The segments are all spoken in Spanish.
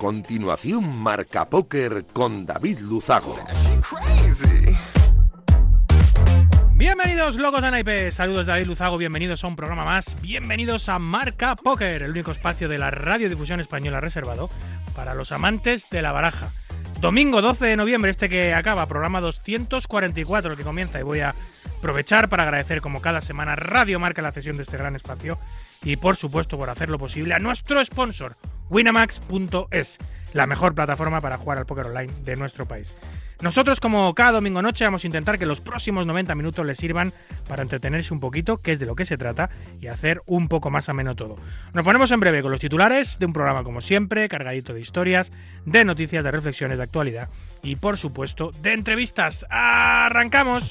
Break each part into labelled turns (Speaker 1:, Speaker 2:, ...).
Speaker 1: continuación, Marca Póker con David Luzago.
Speaker 2: Bienvenidos locos de naipes, saludos David Luzago, bienvenidos a un programa más, bienvenidos a Marca Póker, el único espacio de la radiodifusión española reservado para los amantes de la baraja. Domingo 12 de noviembre, este que acaba, programa 244, el que comienza, y voy a aprovechar para agradecer como cada semana Radio Marca la cesión de este gran espacio y por supuesto por hacerlo posible a nuestro sponsor, winamax.es, la mejor plataforma para jugar al póker online de nuestro país. Nosotros, como cada domingo noche, vamos a intentar que los próximos 90 minutos les sirvan para entretenerse un poquito, que es de lo que se trata, y hacer un poco más ameno todo. Nos ponemos en breve con los titulares de un programa, como siempre, cargadito de historias, de noticias, de reflexiones, de actualidad y, por supuesto, de entrevistas. ¡Arrancamos!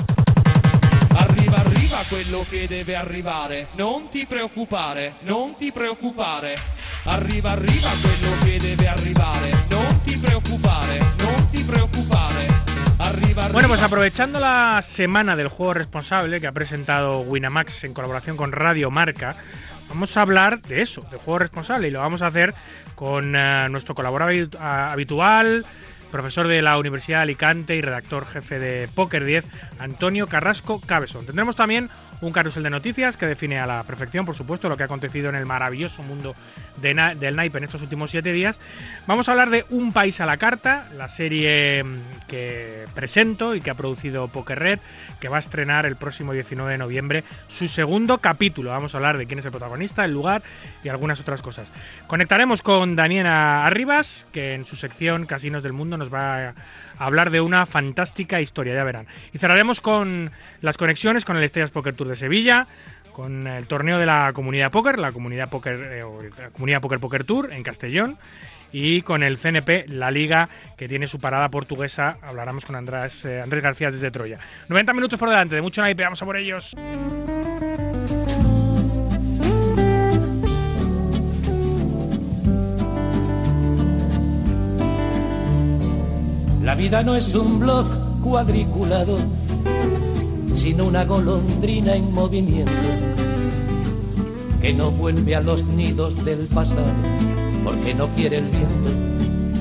Speaker 2: Bueno, pues aprovechando la semana del juego responsable que ha presentado Winamax en colaboración con Radio Marca, vamos a hablar de eso, de juego responsable, y lo vamos a hacer con eh, nuestro colaborador habitual, profesor de la Universidad de Alicante y redactor jefe de Poker 10, Antonio Carrasco Cabezón. Tendremos también un carrusel de noticias que define a la perfección, por supuesto, lo que ha acontecido en el maravilloso mundo del naipe en estos últimos siete días. Vamos a hablar de Un País a la Carta, la serie mm, que presento y que ha producido Poker Red, que va a estrenar el próximo 19 de noviembre su segundo capítulo. Vamos a hablar de quién es el protagonista, el lugar y algunas otras cosas. Conectaremos con Daniela Arribas, que en su sección Casinos del Mundo nos va a hablar de una fantástica historia, ya verán. Y cerraremos con las conexiones con el Estrellas Poker Tour de Sevilla, con el torneo de la comunidad póker, la comunidad póker, eh, la comunidad póker Poker Tour en Castellón, y con el CNP, la liga que tiene su parada portuguesa. Hablaremos con Andrés, eh, Andrés García desde Troya. 90 minutos por delante, de mucho naipe, vamos a por ellos.
Speaker 3: Vida no es un blog cuadriculado, sino una golondrina en movimiento que no vuelve a los nidos del pasado porque no quiere el viento,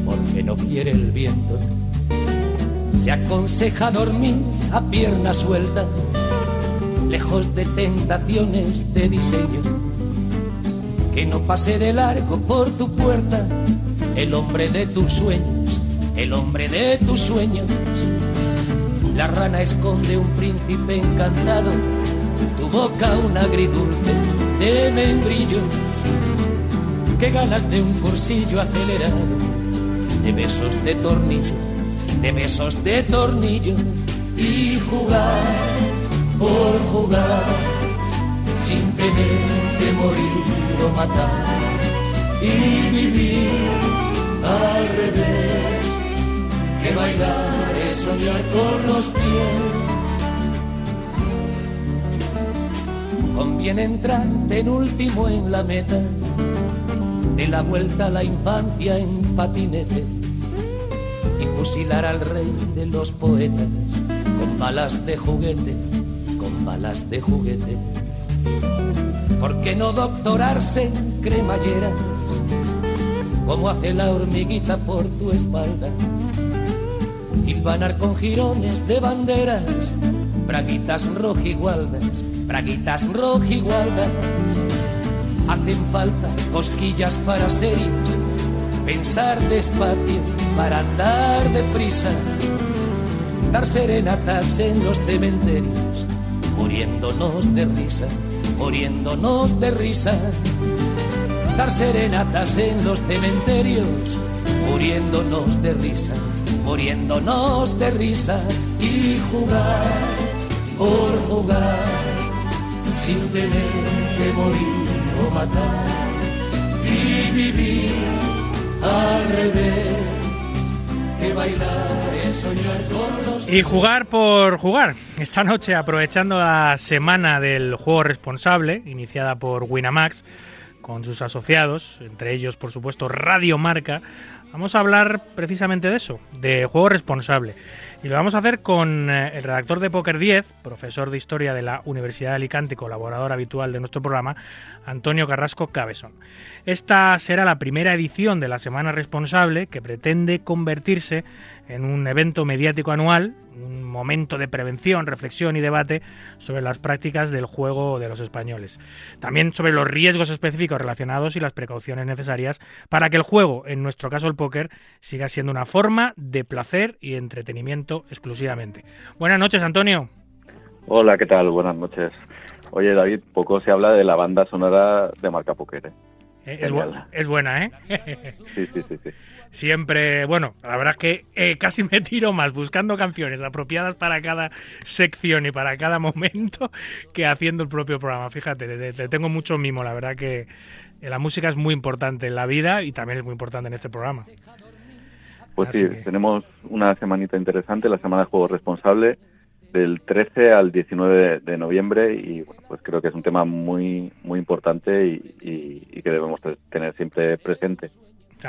Speaker 3: porque no quiere el viento. Se aconseja dormir a pierna suelta, lejos de tentaciones de diseño. Que no pase de largo por tu puerta el hombre de tus sueños, el hombre de tus sueños. La rana esconde un príncipe encantado, tu boca un agridulce de membrillo. Qué ganas de un cursillo acelerado, de besos de tornillo, de besos de tornillo. Y jugar por jugar sin tener que morir o matar. Y vivir al revés que bailar es soñar con los pies conviene entrar penúltimo en la meta de la vuelta a la infancia en patinete y fusilar al rey de los poetas con balas de juguete, con balas de juguete. ¿Por qué no doctorarse en cremalleras como hace la hormiguita por tu espalda? Hilvanar con jirones de banderas, braguitas rojigualdas, braguitas rojigualdas. Hacen falta cosquillas para serios, pensar despacio para andar deprisa, dar serenatas en los cementerios, muriéndonos de risa, muriéndonos de risa, dar serenatas en los cementerios, muriéndonos de risa, muriéndonos de risa y jugar por jugar sin tener que morir o matar y vivir al revés que bailar es soñar con los
Speaker 2: Y jugar por jugar. Esta noche, aprovechando la semana del juego responsable, iniciada por Winamax, con sus asociados, entre ellos, por supuesto, Radio Marca, vamos a hablar precisamente de eso, de juego responsable. Y lo vamos a hacer con eh, el redactor de Poker 10, profesor de historia de la Universidad de Alicante, colaborador habitual de nuestro programa, Antonio Carrasco Cabezón. Esta será la primera edición de la Semana Responsable que pretende convertirse en un evento mediático anual, un momento de prevención, reflexión y debate sobre las prácticas del juego de los españoles. También sobre los riesgos específicos relacionados y las precauciones necesarias para que el juego, en nuestro caso el póker, siga siendo una forma de placer y entretenimiento exclusivamente. Buenas noches, Antonio.
Speaker 4: Hola, ¿qué tal? Buenas noches. Oye, David, poco se habla de la banda sonora de Marca Poker. ¿eh?
Speaker 2: Eh, es, es, buena, ¿eh?
Speaker 4: sí, sí, sí, sí
Speaker 2: siempre, bueno, la verdad es que eh, casi me tiro más buscando canciones apropiadas para cada sección y para cada momento que haciendo el propio programa. Fíjate, te, tengo mucho mimo, la verdad que la música es muy importante en la vida y también es muy importante en este programa.
Speaker 4: Pues sí, tenemos una semanita interesante, la semana de juego responsable del 13 al 19 de noviembre y bueno, pues creo que es un tema muy muy importante y que debemos tener siempre presente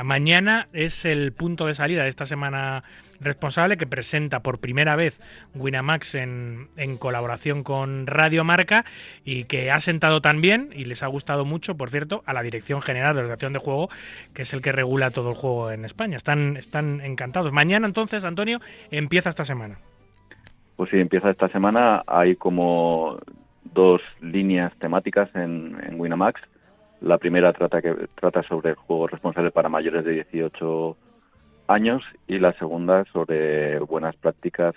Speaker 2: mañana es el punto de salida de esta semana responsable que presenta por primera vez Winamax en, en colaboración con Radio Marca y que ha sentado también y les ha gustado mucho, por cierto, a la Dirección General de Organización de Juego, que es el que regula todo el juego en España. Están, están encantados. Mañana entonces, Antonio, empieza esta semana.
Speaker 4: Pues sí, empieza esta semana. Hay como dos líneas temáticas en, en Winamax la primera trata, que, trata sobre el juego responsable para mayores de 18 años y la segunda sobre buenas prácticas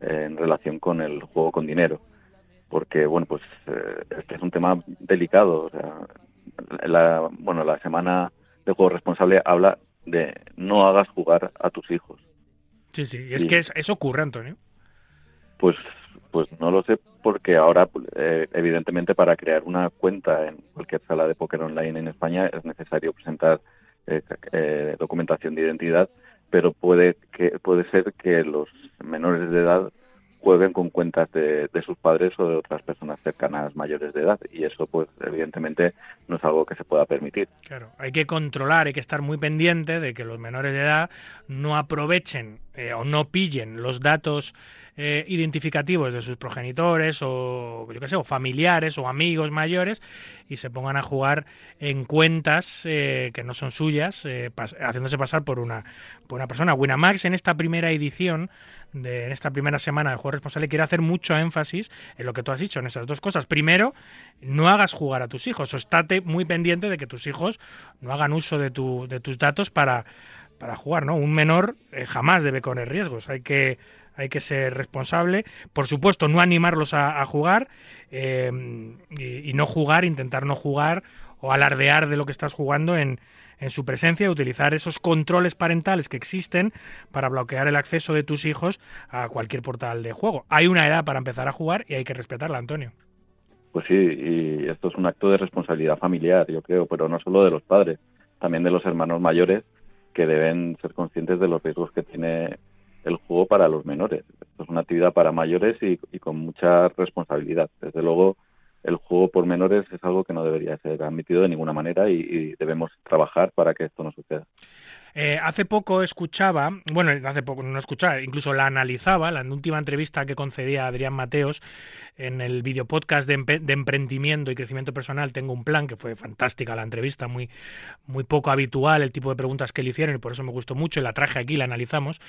Speaker 4: en relación con el juego con dinero. Porque, bueno, pues eh, este es un tema delicado. O sea, la, bueno, la semana de juego responsable habla de no hagas jugar a tus hijos.
Speaker 2: Sí, sí, es que eso ocurre, Antonio.
Speaker 4: Pues pues no lo sé porque ahora, eh, evidentemente, para crear una cuenta en cualquier sala de póker online en España es necesario presentar eh, eh, documentación de identidad, pero puede que puede ser que los menores de edad jueguen con cuentas de, sus padres o de otras personas cercanas mayores de edad y eso pues evidentemente no es algo que se pueda permitir.
Speaker 2: Claro, hay que controlar, hay que estar muy pendiente de que los menores de edad no aprovechen o no pillen los datos eh, identificativos de sus progenitores o yo qué sé, o familiares o amigos mayores y se pongan a jugar en cuentas eh, que no son suyas, eh, haciéndose pasar por una, por una persona. Winamax en esta primera edición de en esta primera semana de juego responsable quiere hacer mucho énfasis en lo que tú has dicho, en esas dos cosas. Primero, no hagas jugar a tus hijos, o estate muy pendiente de que tus hijos no hagan uso de, tu, de tus datos para, para jugar, ¿no? Un menor jamás debe correr riesgos, hay que hay que ser responsable. Por supuesto, no animarlos a, jugar eh, y, no jugar, intentar no jugar o alardear de lo que estás jugando en, en su presencia, utilizar esos controles parentales que existen para bloquear el acceso de tus hijos a cualquier portal de juego. Hay una edad para empezar a jugar y hay que respetarla, Antonio.
Speaker 4: Pues sí, y esto es un acto de responsabilidad familiar, yo creo, pero no solo de los padres, también de los hermanos mayores que deben ser conscientes de los riesgos que tiene el juego para los menores. Esto es una actividad para mayores y, con mucha responsabilidad. Desde luego, el juego por menores es algo que no debería ser admitido de ninguna manera y, debemos trabajar para que esto no suceda.
Speaker 2: Eh, hace poco escuchaba, bueno, hace poco no escuchaba, incluso la analizaba, la última entrevista que concedía Adrián Mateos en el video podcast de, emprendimiento y crecimiento personal, tengo un plan, que fue fantástica la entrevista, muy, muy poco habitual el tipo de preguntas que le hicieron y por eso me gustó mucho y la traje aquí, la analizamos.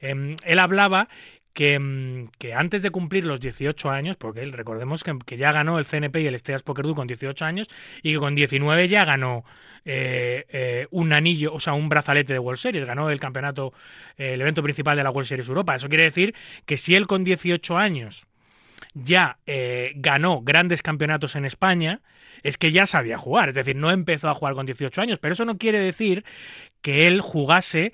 Speaker 2: Em, él hablaba que, que, antes de cumplir los 18 años, porque recordemos que, ya ganó el CNP y el Estrellas Poker Tour con 18 años y que con 19 ya ganó eh, eh, un anillo, o sea, un brazalete de World Series, ganó el campeonato, eh, el evento principal de la World Series Europa. Eso quiere decir que si él con 18 años ya ganó grandes campeonatos en España, es que ya sabía jugar, es decir, no empezó a jugar con 18 años, pero eso no quiere decir que él jugase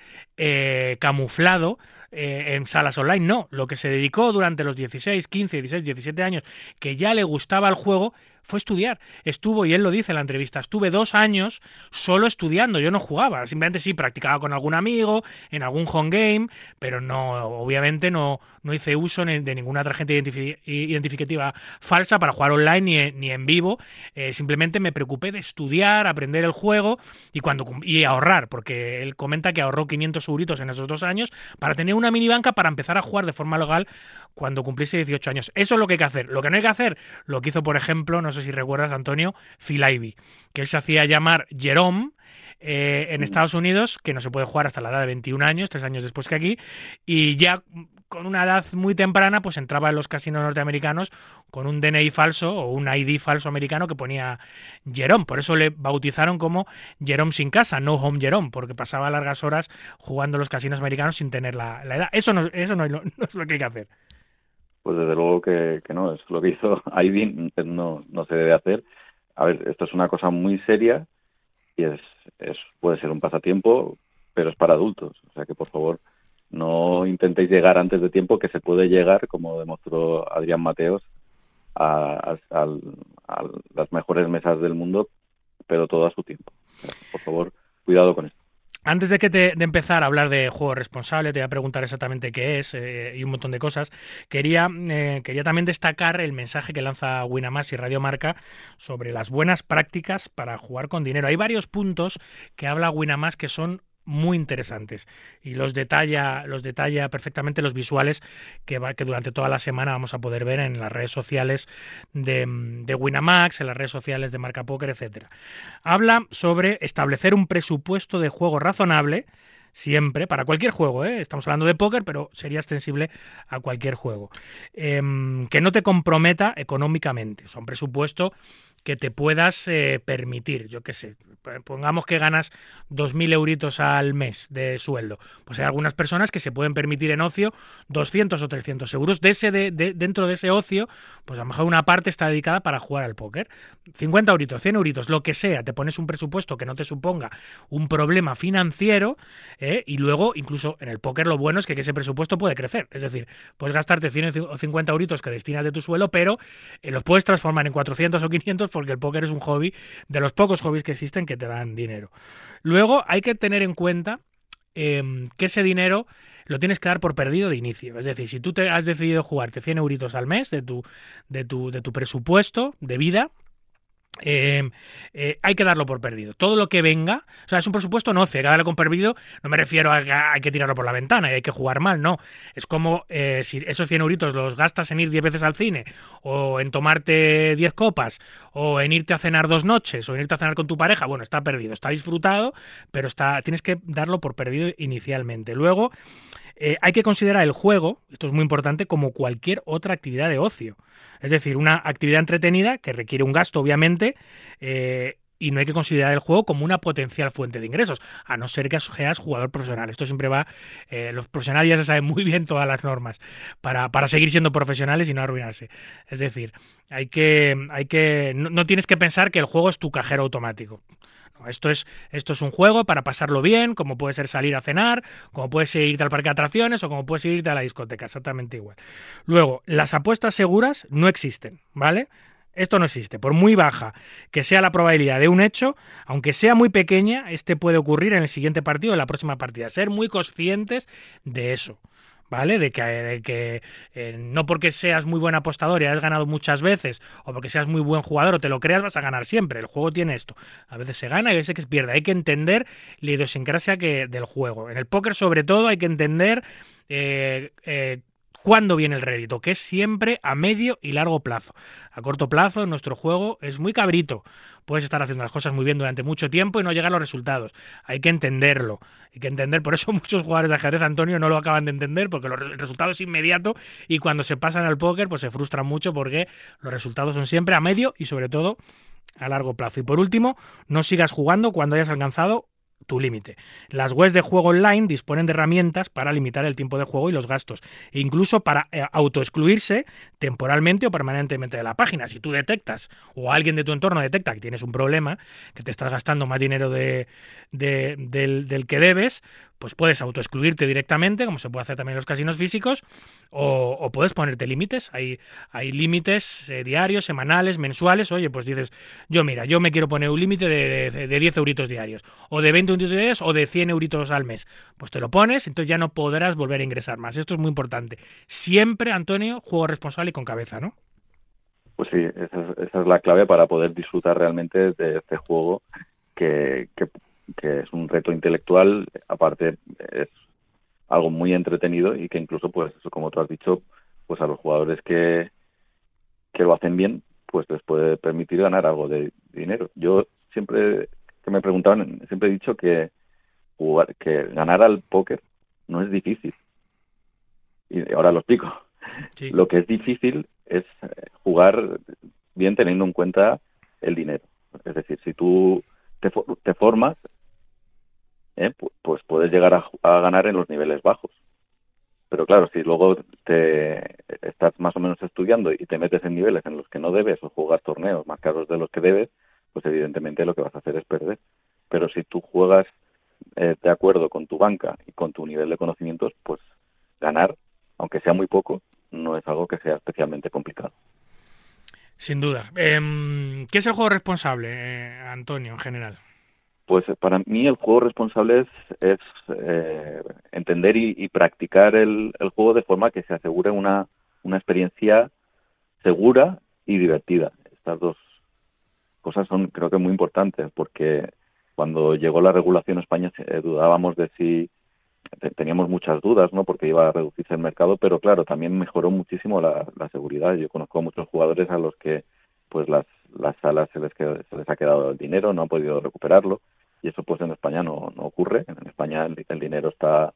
Speaker 2: camuflado eh, en salas online, no. Lo que se dedicó durante los 16, 15, 16, 17 años, que ya le gustaba el juego, fue estudiar. Estuvo, y él lo dice en la entrevista, estuve dos años solo estudiando. Yo no jugaba, simplemente sí practicaba con algún amigo, en algún home game, pero no, obviamente no, no hice uso de ninguna tarjeta identificativa falsa para jugar online ni, en vivo. Eh, simplemente me preocupé de estudiar, aprender el juego y, cuando, y ahorrar, porque él comenta que ahorró 500 euritos en esos dos años para tener una mini banca para empezar a jugar de forma legal cuando cumpliese 18 años. Eso es lo que hay que hacer. Lo que no hay que hacer, lo que hizo, por ejemplo, no sé si recuerdas, Antonio, Phil Ivey, que él se hacía llamar Jerome. Eh, en Estados Unidos, que no se puede jugar hasta la edad de 21 años, tres años después que aquí, y ya con una edad muy temprana, pues entraba en los casinos norteamericanos con un DNI falso o un ID falso americano que ponía Jerome. Por eso le bautizaron como Jerome sin casa, no home Jerome, porque pasaba largas horas jugando en los casinos americanos sin tener la, edad. Eso, no, eso no, es lo que hay que hacer.
Speaker 4: Pues desde luego que, no, es lo que hizo ID, no, no se debe hacer. A ver, esto es una cosa muy seria y es, es puede ser un pasatiempo, pero es para adultos. O sea que por favor no intentéis llegar antes de tiempo, que se puede llegar, como demostró Adrián Mateos, a, las mejores mesas del mundo, pero todo a su tiempo. Por favor, cuidado con esto.
Speaker 2: Antes de que te, de empezar a hablar de juego responsable, te voy a preguntar exactamente qué es eh, y un montón de cosas. Quería, eh, quería también destacar el mensaje que lanza Winamax y Radio Marca sobre las buenas prácticas para jugar con dinero. Hay varios puntos que habla Winamax que son muy interesantes y los detalla los detalla perfectamente los visuales que, va, que durante toda la semana vamos a poder ver en las redes sociales de, de Winamax, en las redes sociales de Marca Poker, etcétera. Habla sobre establecer un presupuesto de juego razonable siempre, para cualquier juego, ¿eh? estamos hablando de póker, pero sería extensible a cualquier juego. Em, que no te comprometa económicamente. Son presupuesto que te puedas eh, permitir, yo qué sé, pongamos que ganas 2.000 euritos al mes de sueldo, pues hay algunas personas que se pueden permitir en ocio 200 o 300 euros, de ese de, dentro de ese ocio, pues a lo mejor una parte está dedicada para jugar al póker, 50 euritos, 100 euritos, lo que sea, te pones un presupuesto que no te suponga un problema financiero ¿eh? y luego incluso en el póker lo bueno es que ese presupuesto puede crecer, es decir, puedes gastarte 100 o 50 euritos que destinas de tu sueldo, pero eh, los puedes transformar en 400 o 500 porque el póker es un hobby de los pocos hobbies que existen que te dan dinero. Luego hay que tener en cuenta em, que ese dinero lo tienes que dar por perdido de inicio. Es decir, si tú te has decidido jugarte 100 euritos al mes de tu, de tu, de tu presupuesto de vida, eh, eh, hay que darlo por perdido. Todo lo que venga, o sea, es un presupuesto no que darlo por perdido, no me refiero a que hay que tirarlo por la ventana y hay que jugar mal, no. Es como eh, si esos 100 euritos los gastas en ir 10 veces al cine, o en tomarte 10 copas, o en irte a cenar dos noches, o en irte a cenar con tu pareja, bueno, está perdido, está disfrutado, pero está, tienes que darlo por perdido inicialmente. Luego, hay que considerar el juego, esto es muy importante, como cualquier otra actividad de ocio. Es decir, una actividad entretenida que requiere un gasto, obviamente, eh, y no hay que considerar el juego como una potencial fuente de ingresos, a no ser que seas jugador profesional. Esto siempre va, eh, los profesionales ya se saben muy bien todas las normas para, para, seguir siendo profesionales y no arruinarse. Es decir, hay que, hay que, no tienes que pensar que el juego es tu cajero automático esto es, esto es un juego para pasarlo bien, como puede ser salir a cenar, como puede ser irte al parque de atracciones o como puede ser irte a la discoteca, exactamente igual. Luego, las apuestas seguras no existen, ¿vale? Esto no existe. Por muy baja que sea la probabilidad de un hecho, aunque sea muy pequeña, este puede ocurrir en el siguiente partido o en la próxima partida. Ser muy conscientes de eso. ¿Vale? De que, que eh, no porque seas muy buen apostador y hayas ganado muchas veces, o porque seas muy buen jugador o te lo creas, vas a ganar siempre. El juego tiene esto. A veces se gana y a veces se pierde. Hay que entender la idiosincrasia que, del juego. En el póker, sobre todo, hay que entender eh, eh, cuándo viene el rédito, que es siempre a medio y largo plazo. A corto plazo, nuestro juego es muy cabrito. Puedes estar haciendo las cosas muy bien durante mucho tiempo y no llegar a los resultados. Hay que entenderlo. Hay que entender, por eso muchos jugadores de ajedrez, Antonio, no lo acaban de entender, porque el resultado es inmediato y cuando se pasan al póker, pues se frustran mucho porque los resultados son siempre a medio y sobre todo a largo plazo. Y por último, no sigas jugando cuando hayas alcanzado tu límite. Las webs de juego online disponen de herramientas para limitar el tiempo de juego y los gastos, e incluso para eh, autoexcluirse temporalmente o permanentemente de la página. Si tú detectas o alguien de tu entorno detecta que tienes un problema, que te estás gastando más dinero de, del, del que debes, pues puedes autoexcluirte directamente, como se puede hacer también en los casinos físicos, o, puedes ponerte límites. Hay, hay límites eh, diarios, semanales, mensuales. Oye, pues dices, yo mira, yo me quiero poner un límite de, de, 10 euritos diarios, o de 20 euritos diarios, o de 100 euritos al mes. Pues te lo pones, entonces ya no podrás volver a ingresar más. Esto es muy importante. Siempre, Antonio, juego responsable y con cabeza, ¿no?
Speaker 4: Pues sí, esa es, la clave para poder disfrutar realmente de este juego que, que, es un reto intelectual, aparte es algo muy entretenido y que incluso, pues, como tú has dicho, pues a los jugadores que, que lo hacen bien, pues les puede permitir ganar algo de dinero. Yo siempre que me preguntaban, siempre he dicho que jugar, que ganar al póker no es difícil. Y ahora lo explico. Lo que es difícil es eh, jugar bien teniendo en cuenta el dinero. Es decir, si tú te, te formas, eh, pues puedes llegar a, ganar en los niveles bajos. Pero claro, si luego te estás más o menos estudiando y te metes en niveles en los que no debes o jugar torneos más caros de los que debes, pues evidentemente lo que vas a hacer es perder. Pero si tú juegas eh, de acuerdo con tu banca y con tu nivel de conocimientos, pues ganar, aunque sea muy poco, no es algo que sea especialmente complicado.
Speaker 2: Sin duda. Em, ¿Qué es el juego responsable, eh, Antonio, en general?
Speaker 4: Pues eh, para mí el juego responsable es, eh, entender y, practicar el, juego de forma que se asegure una, una experiencia segura y divertida. Estas dos cosas son creo que muy importantes porque cuando llegó la regulación a España dudábamos de si teníamos muchas dudas, ¿no? Porque iba a reducirse el mercado, pero claro, también mejoró muchísimo la, seguridad. Yo conozco a muchos jugadores a los que, pues, las, las salas se les, se les ha quedado el dinero, no han podido recuperarlo, y eso, pues, en España no, no ocurre. En España el, dinero está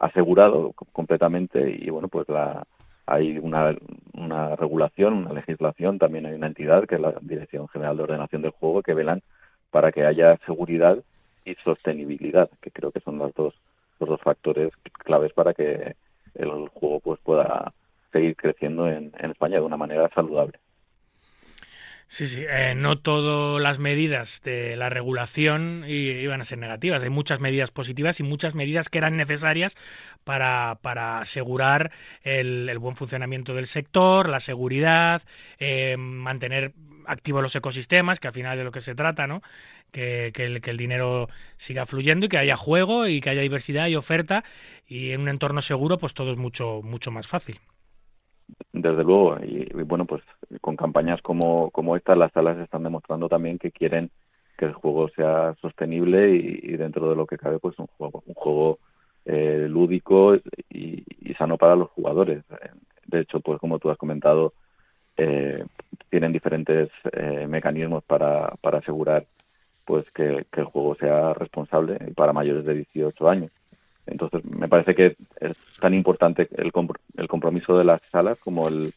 Speaker 4: asegurado completamente y, bueno, pues, la, hay una, una regulación, una legislación, también hay una entidad que es la Dirección General de Ordenación del Juego que velan para que haya seguridad y sostenibilidad, que creo que son las dos los dos factores claves para que el juego pues pueda seguir creciendo en, España de una manera saludable.
Speaker 2: Sí, sí, eh, no todas las medidas de la regulación iban a ser negativas. Hay muchas medidas positivas y muchas medidas que eran necesarias para, para asegurar el, buen funcionamiento del sector, la seguridad, eh, mantener activos los ecosistemas, que al final de lo que se trata, ¿no? que, el, dinero siga fluyendo y que haya juego y que haya diversidad y oferta y en un entorno seguro pues todo es mucho mucho más fácil.
Speaker 4: Desde luego y, bueno pues con campañas como como esta las salas están demostrando también que quieren que el juego sea sostenible y, dentro de lo que cabe pues un juego un juego eh, lúdico y, sano para los jugadores. De hecho pues como tú has comentado eh, tienen diferentes eh, mecanismos para, para asegurar pues que, el juego sea responsable para mayores de 18 años. Entonces, me parece que es tan importante el, el compromiso de las salas como el,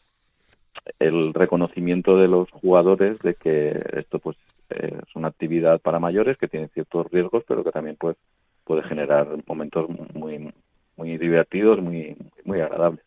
Speaker 4: el reconocimiento de los jugadores de que esto pues es una actividad para mayores que tiene ciertos riesgos, pero que también pues puede generar momentos muy muy divertidos, muy muy agradables.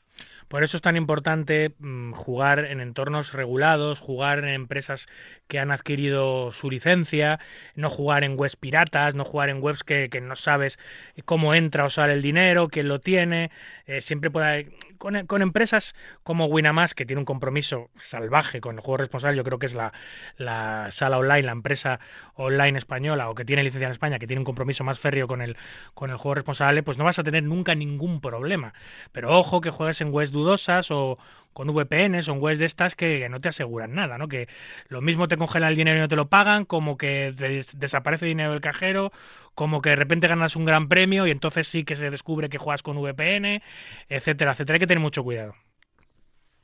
Speaker 2: Por eso es tan importante mm, jugar en entornos regulados, jugar en empresas que han adquirido su licencia, no jugar en webs piratas, no jugar en webs que, no sabes cómo entra o sale el dinero, quién lo tiene. Eh, siempre puede con, empresas como Winamax, que tiene un compromiso salvaje con el juego responsable, yo creo que es la, la, sala online, la empresa online española, o que tiene licencia en España, que tiene un compromiso más férreo con el, con el juego responsable, pues no vas a tener nunca ningún problema. Pero ojo que juegues en webs dudosas o con VPNs o en webs de estas que, no te aseguran nada, ¿no? Que lo mismo te congelan el dinero y no te lo pagan, como que desaparece dinero del cajero, como que de repente ganas un gran premio y entonces sí que se descubre que juegas con VPN, etcétera, etcétera. Hay que tener mucho cuidado.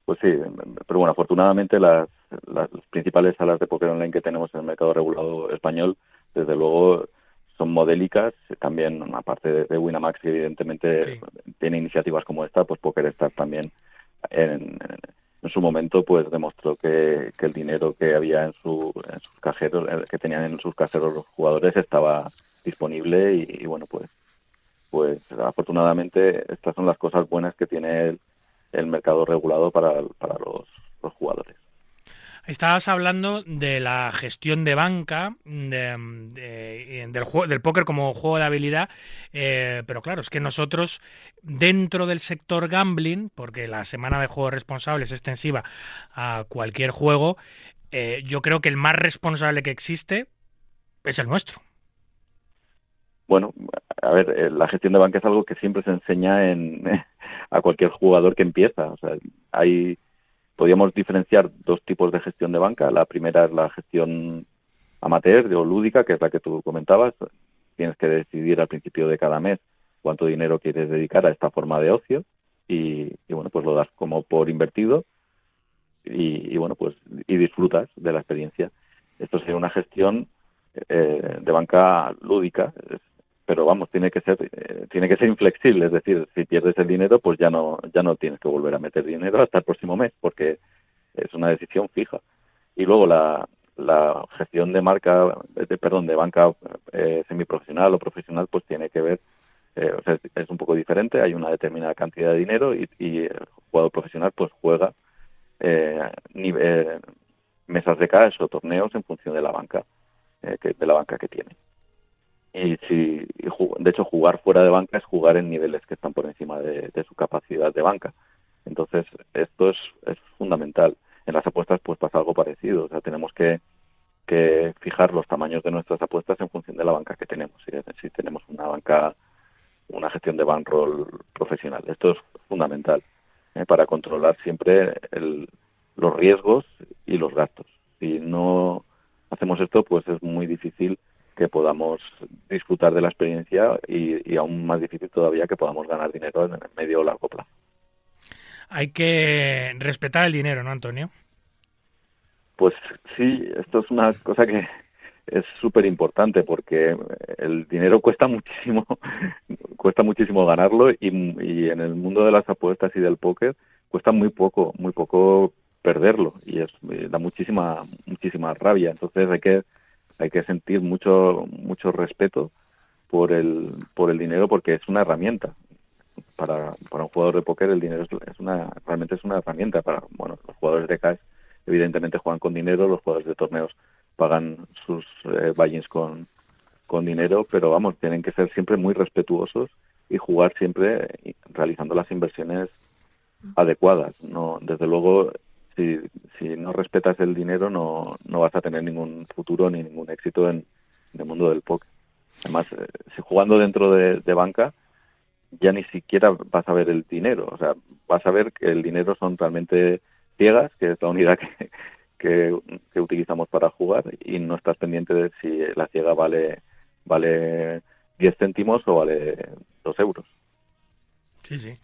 Speaker 4: Pues sí, pero bueno, afortunadamente las, las principales salas de póker online que tenemos en el mercado regulado español, desde luego son modélicas, también aparte de, Winamax que evidentemente tiene iniciativas como esta, pues PokerStar también en, en su momento pues demostró que, que el dinero que había en, su, en sus cajeros, que tenían en sus cajeros los jugadores estaba disponible y, bueno pues pues afortunadamente estas son las cosas buenas que tiene el, mercado regulado para, para los, los jugadores.
Speaker 2: Estabas hablando de la gestión de banca, del, juego, del póker como juego de habilidad, eh, pero claro, es que nosotros dentro del sector gambling, porque la semana de juegos responsables es extensiva a cualquier juego, eh, yo creo que el más responsable que existe es el nuestro.
Speaker 4: Bueno, a ver, eh, la gestión de banca es algo que siempre se enseña en, a cualquier jugador que empieza. O sea, hay podríamos diferenciar dos tipos de gestión de banca. La primera es la gestión amateur o lúdica, que es la que tú comentabas. Tienes que decidir al principio de cada mes cuánto dinero quieres dedicar a esta forma de ocio y, bueno, pues lo das como por invertido y, bueno, pues y disfrutas de la experiencia. Esto sería una gestión eh, de banca lúdica, pero vamos tiene que ser eh, tiene que ser inflexible es decir si pierdes el dinero pues ya no ya no tienes que volver a meter dinero hasta el próximo mes porque es una decisión fija. Y luego la, la gestión de marca de, perdón de banca eh, semiprofesional o profesional pues tiene que ver eh, o sea, es un poco diferente hay una determinada cantidad de dinero y, y el jugador profesional pues juega eh, mesas de cash o torneos en función de la banca que, de la banca que tiene y si de hecho jugar fuera de banca es jugar en niveles que están por encima de, su capacidad de banca. Entonces esto es, es, fundamental. En las apuestas pues pasa algo parecido. O sea tenemos que, que fijar los tamaños de nuestras apuestas en función de la banca que tenemos. Si, si tenemos una banca una gestión de bankroll profesional. Esto es fundamental ¿eh? para controlar siempre el, los riesgos y los gastos. Si no hacemos esto pues es muy difícil que podamos disfrutar de la experiencia y, aún más difícil todavía que podamos ganar dinero en el medio o largo plazo.
Speaker 2: Hay que respetar el dinero, ¿no, Antonio?
Speaker 4: Pues sí, esto es una cosa que es súper importante porque el dinero cuesta muchísimo, cuesta muchísimo ganarlo y, y en el mundo de las apuestas y del póker cuesta muy poco, muy poco perderlo y es da muchísima muchísima rabia. Entonces hay que hay que sentir mucho mucho respeto por el por el dinero porque es una herramienta. Para, para un jugador de póker el dinero es, una realmente es una herramienta para bueno los jugadores de cash evidentemente juegan con dinero los jugadores de torneos pagan sus eh, con con dinero pero vamos tienen que ser siempre muy respetuosos y jugar siempre realizando las inversiones adecuadas. No desde luego si, si no respetas el dinero no, no vas a tener ningún futuro ni ningún éxito en, el mundo del póker. Además, eh, si jugando dentro de, banca, ya ni siquiera vas a ver el dinero. O sea, vas a ver que el dinero son realmente ciegas, que es la unidad que, que, utilizamos para jugar, y no estás pendiente de si la ciega vale, vale 10 céntimos o vale 2 euros.
Speaker 2: Sí, sí.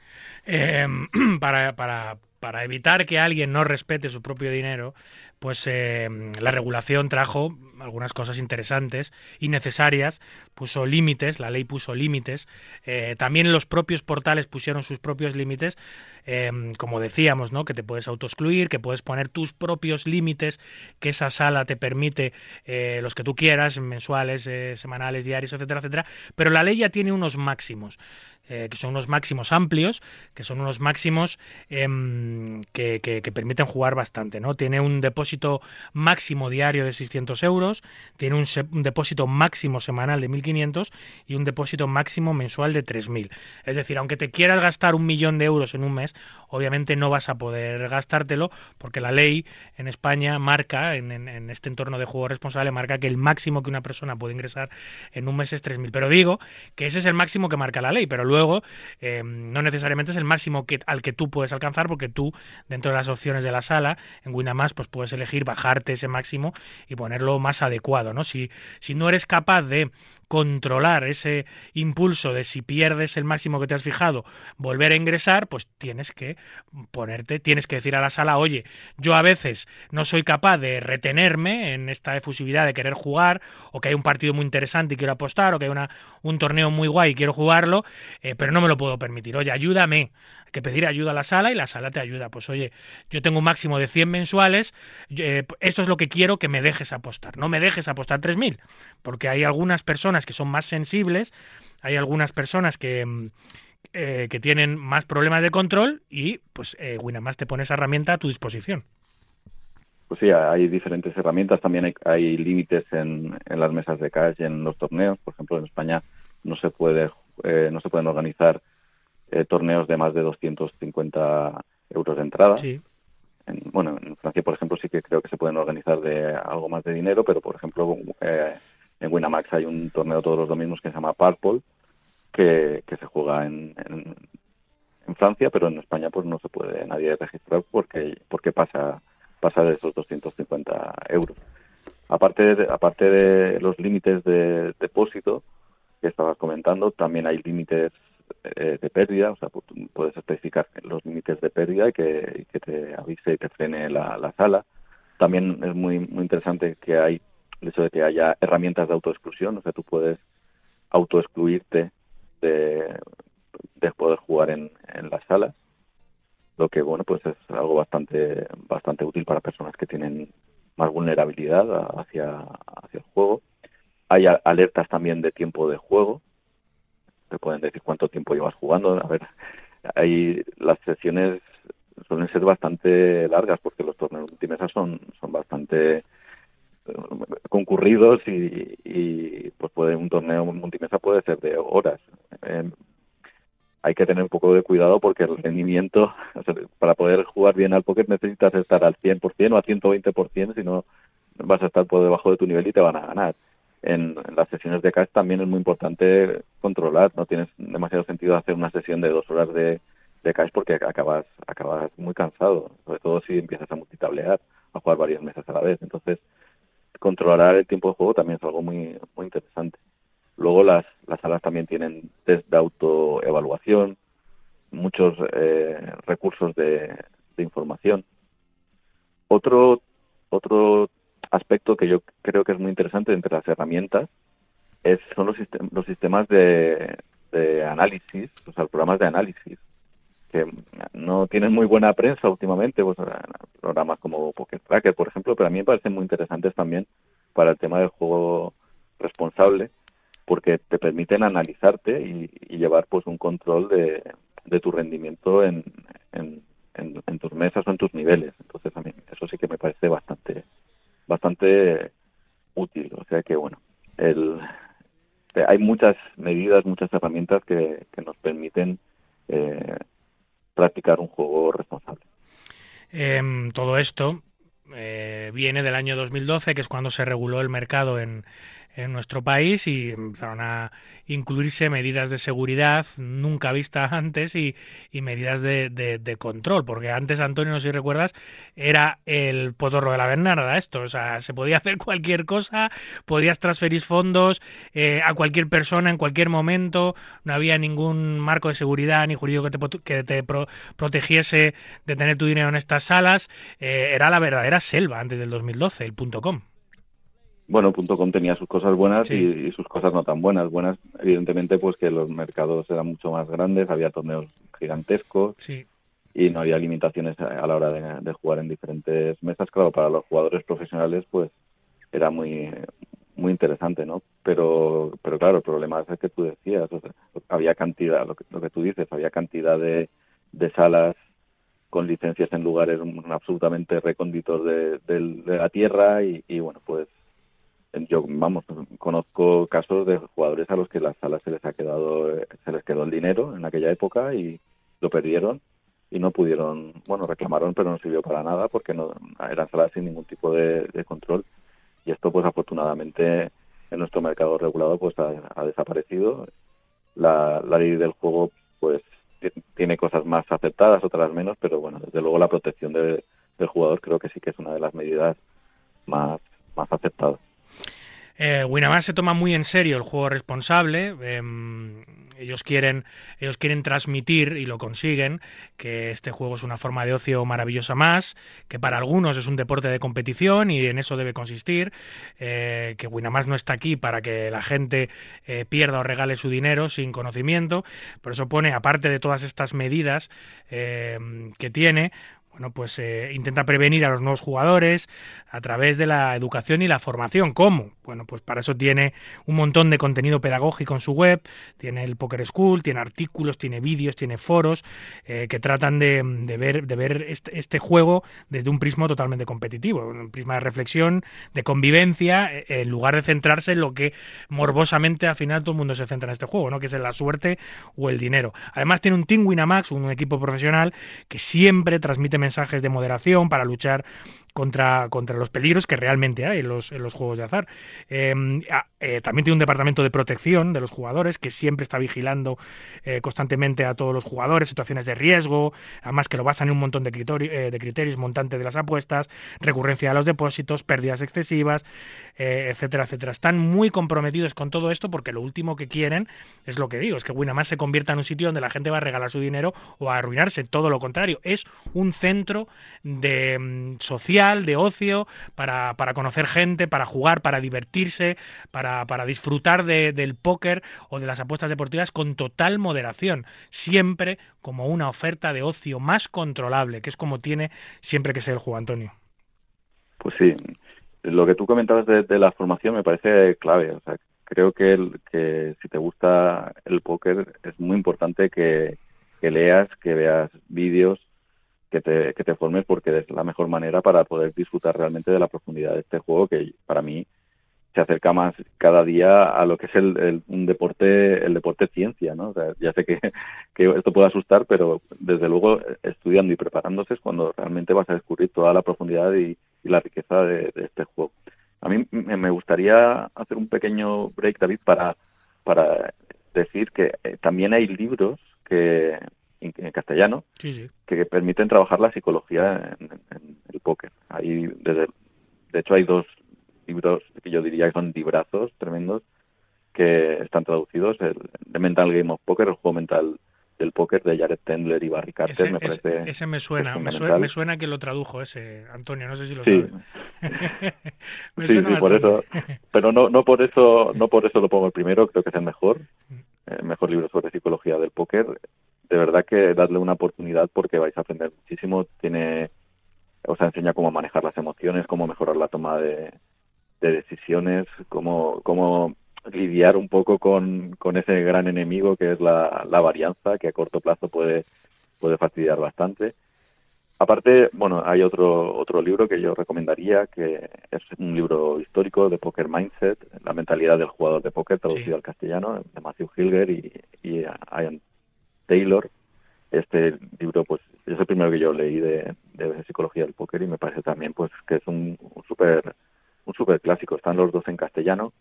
Speaker 2: Eh, para, para, para evitar que alguien no respete su propio dinero, pues eh, la regulación trajo algunas cosas interesantes y necesarias, puso límites, la ley puso límites, eh, también los propios portales pusieron sus propios límites, eh, como decíamos, ¿no? que te puedes autoexcluir, que puedes poner tus propios límites, que esa sala te permite los que tú quieras, mensuales, semanales, diarios, etcétera, etcétera, pero la ley ya tiene unos máximos. que son unos máximos amplios, que son unos máximos em, que, que, que, permiten jugar bastante, ¿no? Tiene un depósito máximo diario de 600 euros, tiene un, depósito máximo semanal de 1.500 y un depósito máximo mensual de 3.000. Es decir, aunque te quieras gastar un millón de euros en un mes, obviamente no vas a poder gastártelo porque la ley en España marca, en, este entorno de juego responsable, marca que el máximo que una persona puede ingresar en un mes es 3.000. Pero digo que ese es el máximo que marca la ley, pero luego eh, no necesariamente es el máximo que, al que tú puedes alcanzar porque tú, dentro de las opciones de la sala, en Winamax, pues puedes elegir bajarte ese máximo y ponerlo más adecuado, ¿no? Si, si no eres capaz de controlar ese impulso de si pierdes el máximo que te has fijado, volver a ingresar, pues tienes que ponerte, tienes que decir a la sala, oye, yo a veces no soy capaz de retenerme en esta efusividad de querer jugar, o que hay un partido muy interesante y quiero apostar, o que hay una, un torneo muy guay y quiero jugarlo, eh, pero no me lo puedo permitir. Oye, ayúdame. Hay que pedir ayuda a la sala y la sala te ayuda. Pues oye, yo tengo un máximo de 100 mensuales, eh, esto es lo que quiero que me dejes apostar. No me dejes apostar 3.000, porque hay algunas personas que son más sensibles, hay algunas personas que... Mm, eh, que tienen más problemas de control y pues eh, Winamax te pone esa herramienta a tu disposición.
Speaker 4: pues sí, hay diferentes herramientas. También hay, límites en, en, las mesas de cash y en los torneos. Por ejemplo, en España no se puede eh, no se pueden organizar eh, torneos de más de 250 euros de entrada.
Speaker 2: Sí.
Speaker 4: En, bueno, en Francia, por ejemplo, sí que creo que se pueden organizar de algo más de dinero, pero por ejemplo, eh, en Winamax hay un torneo todos los domingos que se llama Purple, que, se juega en, en, en, Francia, pero en España pues no se puede nadie registrar porque porque pasa pasa de esos 250 euros. Aparte de, aparte de los límites de depósito que estabas comentando, también hay límites eh, de pérdida, o sea, puedes especificar los límites de pérdida y que, te avise y te frene la, la, sala. También es muy, muy interesante que hay el hecho de que haya herramientas de autoexclusión, o sea, tú puedes autoexcluirte de, de poder jugar en, en las salas lo que bueno pues es algo bastante bastante útil para personas que tienen más vulnerabilidad hacia, hacia el juego. Hay alertas también de tiempo de juego. Te pueden decir cuánto tiempo llevas jugando. A ver, hay las sesiones suelen ser bastante largas porque los torneos multimesa son son bastante eh, concurridos y, y pues puede un torneo multimesa puede ser de horas. Eh, hay que tener un poco de cuidado porque el rendimiento, para poder jugar bien al póker necesitas estar al 100% o al 120%, si no vas a estar por debajo de tu nivel y te van a ganar. En, las sesiones de cash también es muy importante controlar, no tienes demasiado sentido hacer una sesión de dos horas de, de cash porque acabas, acabas muy cansado, sobre todo si empiezas a multitablear, a jugar varias mesas a la vez. Entonces, controlar el tiempo de juego también es algo muy, muy interesante. Luego las, las salas también tienen test de autoevaluación, muchos eh, recursos de, información. Otro, otro aspecto que yo creo que es muy interesante entre las herramientas es, son los, los sistemas de, de análisis, o sea, programas de análisis, que no tienen muy buena prensa últimamente, pues, programas como Pocket Tracker, por ejemplo, pero a mí me parecen muy interesantes también para el tema del juego responsable, porque te permiten analizarte y, llevar pues un control de, de tu rendimiento en, en, en, tus mesas o en tus niveles. Entonces a mí eso sí que me parece bastante bastante útil. O sea que bueno, el, hay muchas medidas, muchas herramientas que, que nos permiten eh, practicar un juego responsable.
Speaker 2: Em, todo esto eh, viene del año 2012, que es cuando se reguló el mercado en, en nuestro país y empezaron a incluirse medidas de seguridad nunca vistas antes y, medidas de, control, porque antes, Antonio, no sé si recuerdas, era el potorro de la Bernarda esto, o sea, se podía hacer cualquier cosa, podías transferir fondos eh, a cualquier persona en cualquier momento, no había ningún marco de seguridad ni jurídico que te, que te protegiese de tener tu dinero en estas salas, eh, era la verdadera selva antes del 2012, el punto .com
Speaker 4: bueno, .com tenía sus cosas buenas y, sus cosas no tan buenas. Buenas, evidentemente, pues que los mercados eran mucho más grandes, había torneos gigantescos y no había limitaciones a, la hora de, jugar en diferentes mesas. Claro, para los jugadores profesionales, pues era muy muy interesante, ¿no? Pero, pero claro, el problema es el que tú decías, había cantidad, lo que, lo que tú dices, había cantidad de, de salas con licencias en lugares absolutamente recónditos de, de, la tierra y, y, bueno, pues yo vamos conozco casos de jugadores a los que las salas se les ha quedado se les quedó el dinero en aquella época y lo perdieron y no pudieron bueno reclamaron pero no sirvió para nada porque no eran salas sin ningún tipo de, control. Y esto pues afortunadamente en nuestro mercado regulado pues ha, desaparecido. La, la ley del juego pues tiene cosas más aceptadas otras menos pero bueno desde luego la protección del jugador creo que sí que es una de las medidas más más aceptadas
Speaker 2: eh, se toma muy en serio el juego responsable. Em, ellos quieren, ellos quieren transmitir y lo consiguen que este juego es una forma de ocio maravillosa más, que para algunos es un deporte de competición y en eso debe consistir. Eh, que Winamax no está aquí para que la gente eh, pierda o regale su dinero sin conocimiento. Por eso pone, aparte de todas estas medidas em, que tiene, bueno, pues intenta prevenir a los nuevos jugadores a través de la educación y la formación. ¿Cómo? Bueno, pues para eso tiene un montón de contenido pedagógico en su web, tiene el Poker School, tiene artículos, tiene vídeos, tiene foros eh, que tratan de, ver, de ver este, este, juego desde un prisma totalmente competitivo, un prisma de reflexión, de convivencia, eh, en lugar de centrarse en lo que morbosamente al final todo el mundo se centra en este juego, ¿no? que es en la suerte o el dinero. Además tiene un Team Winamax, un equipo profesional que siempre transmite mensajes de moderación para luchar contra, contra los peligros que realmente hay en los, en los juegos de azar. Em, eh, también tiene un departamento de protección de los jugadores que siempre está vigilando eh, constantemente a todos los jugadores, situaciones de riesgo, además que lo basan en un montón de, eh, de criterios, montante de las apuestas, recurrencia de los depósitos, pérdidas excesivas, etcétera, etcétera. Están muy comprometidos con todo esto porque lo último que quieren es lo que digo, es que Winamax se convierta en un sitio donde la gente va a regalar su dinero o a arruinarse, todo lo contrario, es un centro de mm, de ocio, para, para conocer gente, para jugar, para divertirse, para para, disfrutar del póker o de las apuestas deportivas con total moderación, siempre como una oferta de ocio más controlable, que es como tiene siempre que ser el juego, Antonio.
Speaker 4: Pues sí, lo que tú comentabas de, la formación me parece clave. O sea, creo que, que si te gusta el póker es muy importante que, leas, que veas vídeos, que te, que te formes porque es la mejor manera para poder disfrutar realmente de la profundidad de este juego que para mí se acerca más cada día a lo que es el, un deporte, el deporte ciencia, ¿no? Ya sé que, que, esto puede asustar, pero desde luego estudiando y preparándose es cuando realmente vas a descubrir toda la profundidad y, la riqueza de, este juego. A mí me gustaría hacer un pequeño break, David, para, para decir que eh, también hay libros que en, castellano que permiten trabajar la psicología en, en el póker. Hay desde, de hecho hay dos libros que yo diría que son librazos tremendos que están traducidos. El, The Mental Game of Poker, el juego mental del póker de Jared Tendler y Barry Carter,
Speaker 2: ese,
Speaker 4: me parece.
Speaker 2: Ese, me suena, me suena, me suena, que lo tradujo ese, Antonio, no sé si lo sí.
Speaker 4: sí, sí, por eso. Pero no, no por eso, no por eso lo pongo el primero, creo que es el mejor, mm. el mejor libro sobre psicología del póker. De verdad que darle una oportunidad porque vais a aprender muchísimo. Tiene, o sea, enseña cómo manejar las emociones, cómo mejorar la toma de, de decisiones, cómo, cómo lidiar un poco con, con ese gran enemigo que es la, la varianza, que a corto plazo puede, puede fastidiar bastante. Aparte, bueno, hay otro, otro libro que yo recomendaría, que es un libro histórico de Poker Mindset, la mentalidad del jugador de póker, traducido al castellano, de Matthew Hilger y, y Ian Taylor. Este libro, pues, es el primero que yo leí de, de psicología del póker y me parece también, pues, que es un, un súper un super clásico. Están los dos en castellano.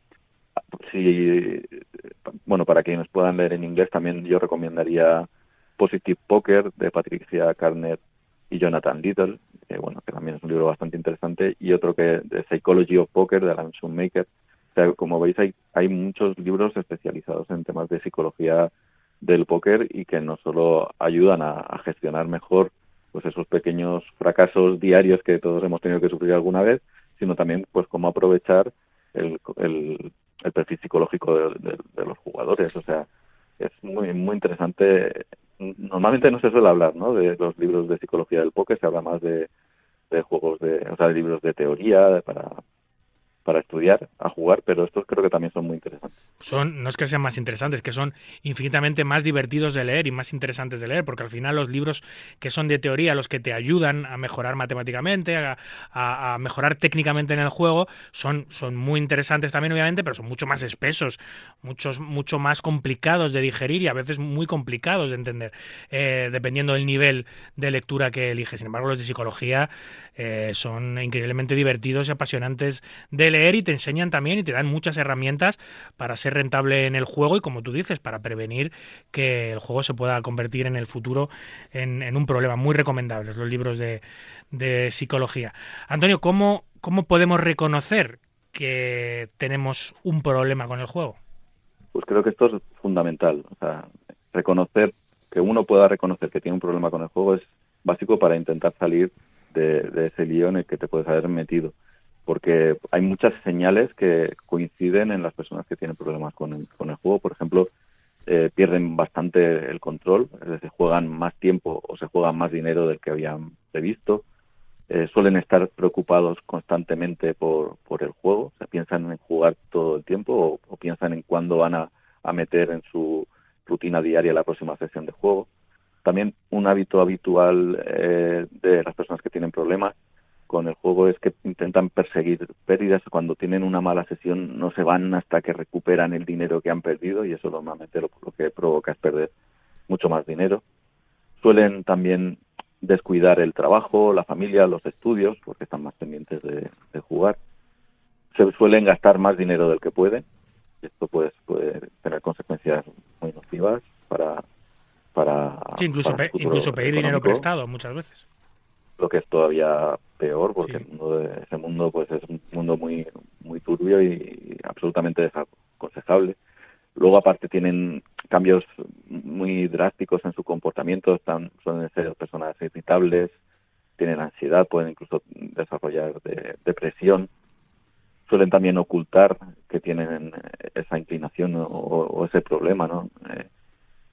Speaker 4: Si, bueno, para quienes puedan leer en inglés, también yo recomendaría Positive Poker de Patricia Carner y Jonathan Little, que bueno, que también es un libro bastante interesante, y otro que de Psychology of Poker de Alan Shoemaker. O sea, como veis, hay, hay muchos libros especializados en temas de psicología del póker y que no solo ayudan a, gestionar mejor pues esos pequeños fracasos diarios que todos hemos tenido que sufrir alguna vez, sino también pues cómo aprovechar el, el, perfil psicológico de, los jugadores. O sea, es muy muy interesante. Normalmente no se suele hablar, ¿no? De los libros de psicología del póker, se habla más de, de juegos de, o sea, de libros de teoría para para estudiar, a jugar, pero estos creo que también son muy interesantes.
Speaker 2: Son, no es que sean más interesantes, que son infinitamente más divertidos de leer y más interesantes de leer, porque al final los libros que son de teoría, los que te ayudan a mejorar matemáticamente, a, mejorar técnicamente en el juego, son, son muy interesantes también, obviamente, pero son mucho más espesos, muchos, mucho más complicados de digerir y a veces muy complicados de entender, eh, dependiendo del nivel de lectura que eliges. Sin embargo, los de psicología eh, son increíblemente divertidos y apasionantes de leer y te enseñan también y te dan muchas herramientas para ser rentable en el juego y como tú dices, para prevenir que el juego se pueda convertir en el futuro en, un problema. Muy recomendables los libros de, psicología. Antonio, ¿cómo, ¿cómo podemos reconocer que tenemos un problema con el juego?
Speaker 4: Pues creo que esto es fundamental. O sea, reconocer, que uno pueda reconocer que tiene un problema con el juego es básico para intentar salir de, ese lío en el que te puedes haber metido. Porque hay muchas señales que coinciden en las personas que tienen problemas con el, con el juego. Por ejemplo, eh, pierden bastante el control, es decir, juegan más tiempo o se juegan más dinero del que habían previsto. eh, suelen estar preocupados constantemente por, por el juego, o sea, piensan en jugar todo el tiempo o, piensan en cuándo van a, meter en su rutina diaria la próxima sesión de juego. También un hábito habitual eh, de las personas que tienen problemas con el juego es que intentan perseguir pérdidas. Cuando tienen una mala sesión no se van hasta que recuperan el dinero que han perdido y eso normalmente lo, lo que provoca es perder mucho más dinero. Suelen también descuidar el trabajo, la familia, los estudios, porque están más pendientes de, jugar. Se suelen gastar más dinero del que pueden. Esto pues, puede tener consecuencias muy nocivas para... para
Speaker 2: incluso, incluso pedir dinero prestado muchas veces.
Speaker 4: Lo que es todavía peor, porque ese mundo pues es un mundo muy, muy turbio y absolutamente desaconsejable. Luego, aparte, tienen cambios muy drásticos en su comportamiento, están, suelen ser personas irritables, tienen ansiedad, pueden incluso desarrollar depresión, suelen también ocultar que tienen esa inclinación o, ese problema, ¿no? Eh,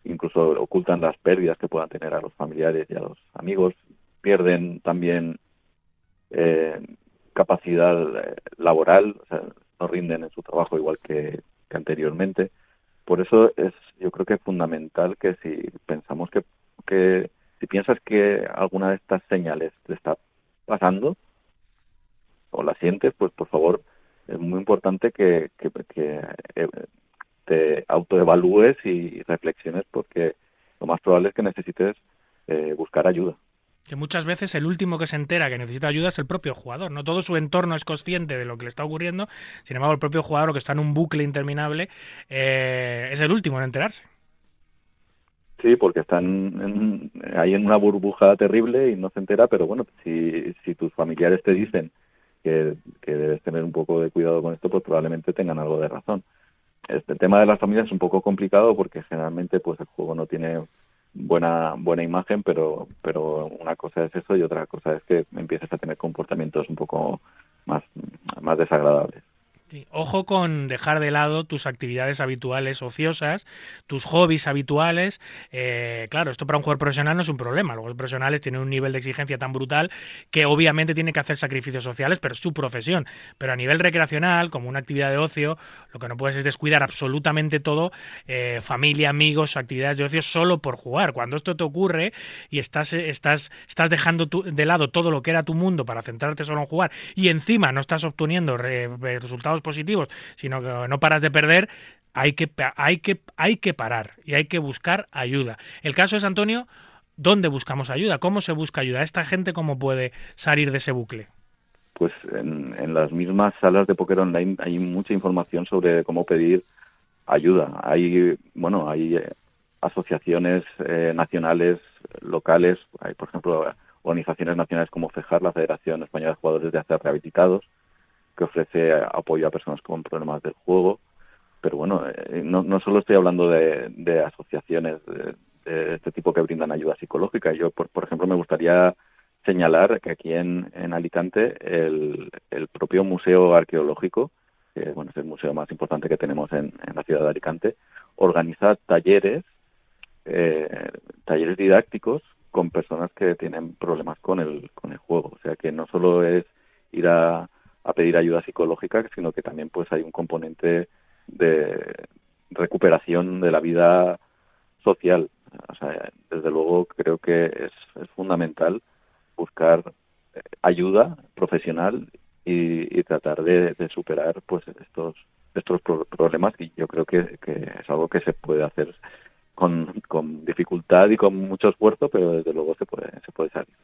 Speaker 4: incluso ocultan las pérdidas que puedan tener a los familiares y a los amigos, pierden también eh, capacidad eh, laboral, o sea, no rinden en su trabajo igual que anteriormente. Por eso es, yo creo que es fundamental que si pensamos que, que si piensas que alguna de estas señales te está pasando o la sientes, pues por favor, es muy importante que, que, que eh, te autoevalúes y reflexiones porque lo más probable es que necesites eh, buscar ayuda
Speaker 2: que muchas veces el último que se entera que necesita ayuda es el propio jugador. No todo su entorno es consciente de lo que le está ocurriendo, sin embargo el propio jugador que está en un bucle interminable eh, es el último en enterarse.
Speaker 4: Sí, porque están ahí en una burbuja terrible y no se entera, pero bueno, si, si tus familiares te dicen que, que debes tener un poco de cuidado con esto, pues probablemente tengan algo de razón. Este tema de las familias es un poco complicado porque generalmente pues el juego no tiene buena buena imagen, pero pero una cosa es eso y otra cosa es que empieces a tener comportamientos un poco más más desagradables.
Speaker 2: Ojo con dejar de lado tus actividades habituales ociosas, tus hobbies habituales. Eh, claro, esto para un jugador profesional no es un problema. Los profesionales tienen un nivel de exigencia tan brutal que obviamente tiene que hacer sacrificios sociales, pero es su profesión. Pero a nivel recreacional, como una actividad de ocio, lo que no puedes es descuidar absolutamente todo, eh, familia, amigos, actividades de ocio, solo por jugar. Cuando esto te ocurre y estás, estás, estás dejando de lado todo lo que era tu mundo para centrarte solo en jugar y encima no estás obteniendo resultados positivos, sino que no paras de perder, hay que, hay que, hay que parar y hay que buscar ayuda. El caso es, Antonio, ¿dónde buscamos ayuda? ¿Cómo se busca ayuda? ¿Esta gente cómo puede salir de ese bucle?
Speaker 4: Pues en, en las mismas salas de póker online hay mucha información sobre cómo pedir ayuda. Hay, bueno, hay eh, asociaciones eh, nacionales, locales, hay, por ejemplo, organizaciones nacionales como FEJAR, la Federación Española de Jugadores de Hacer Rehabilitados, que ofrece apoyo a personas con problemas del juego. Pero bueno, eh, no, no solo estoy hablando de, asociaciones de, este tipo que brindan ayuda psicológica. Yo, por, por ejemplo, me gustaría señalar que aquí en, en Alicante el, el, propio Museo Arqueológico, que bueno, es el museo más importante que tenemos en, en la ciudad de Alicante, organiza talleres, eh, talleres didácticos con personas que tienen problemas con el, con el juego. O sea que no solo es ir a, a pedir ayuda psicológica, sino que también pues hay un componente de recuperación de la vida social. O sea, desde luego creo que es, fundamental buscar ayuda profesional y, tratar de, superar pues estos estos problemas y yo creo que, que, es algo que se puede hacer con, con dificultad y con mucho esfuerzo pero desde luego se puede se puede salir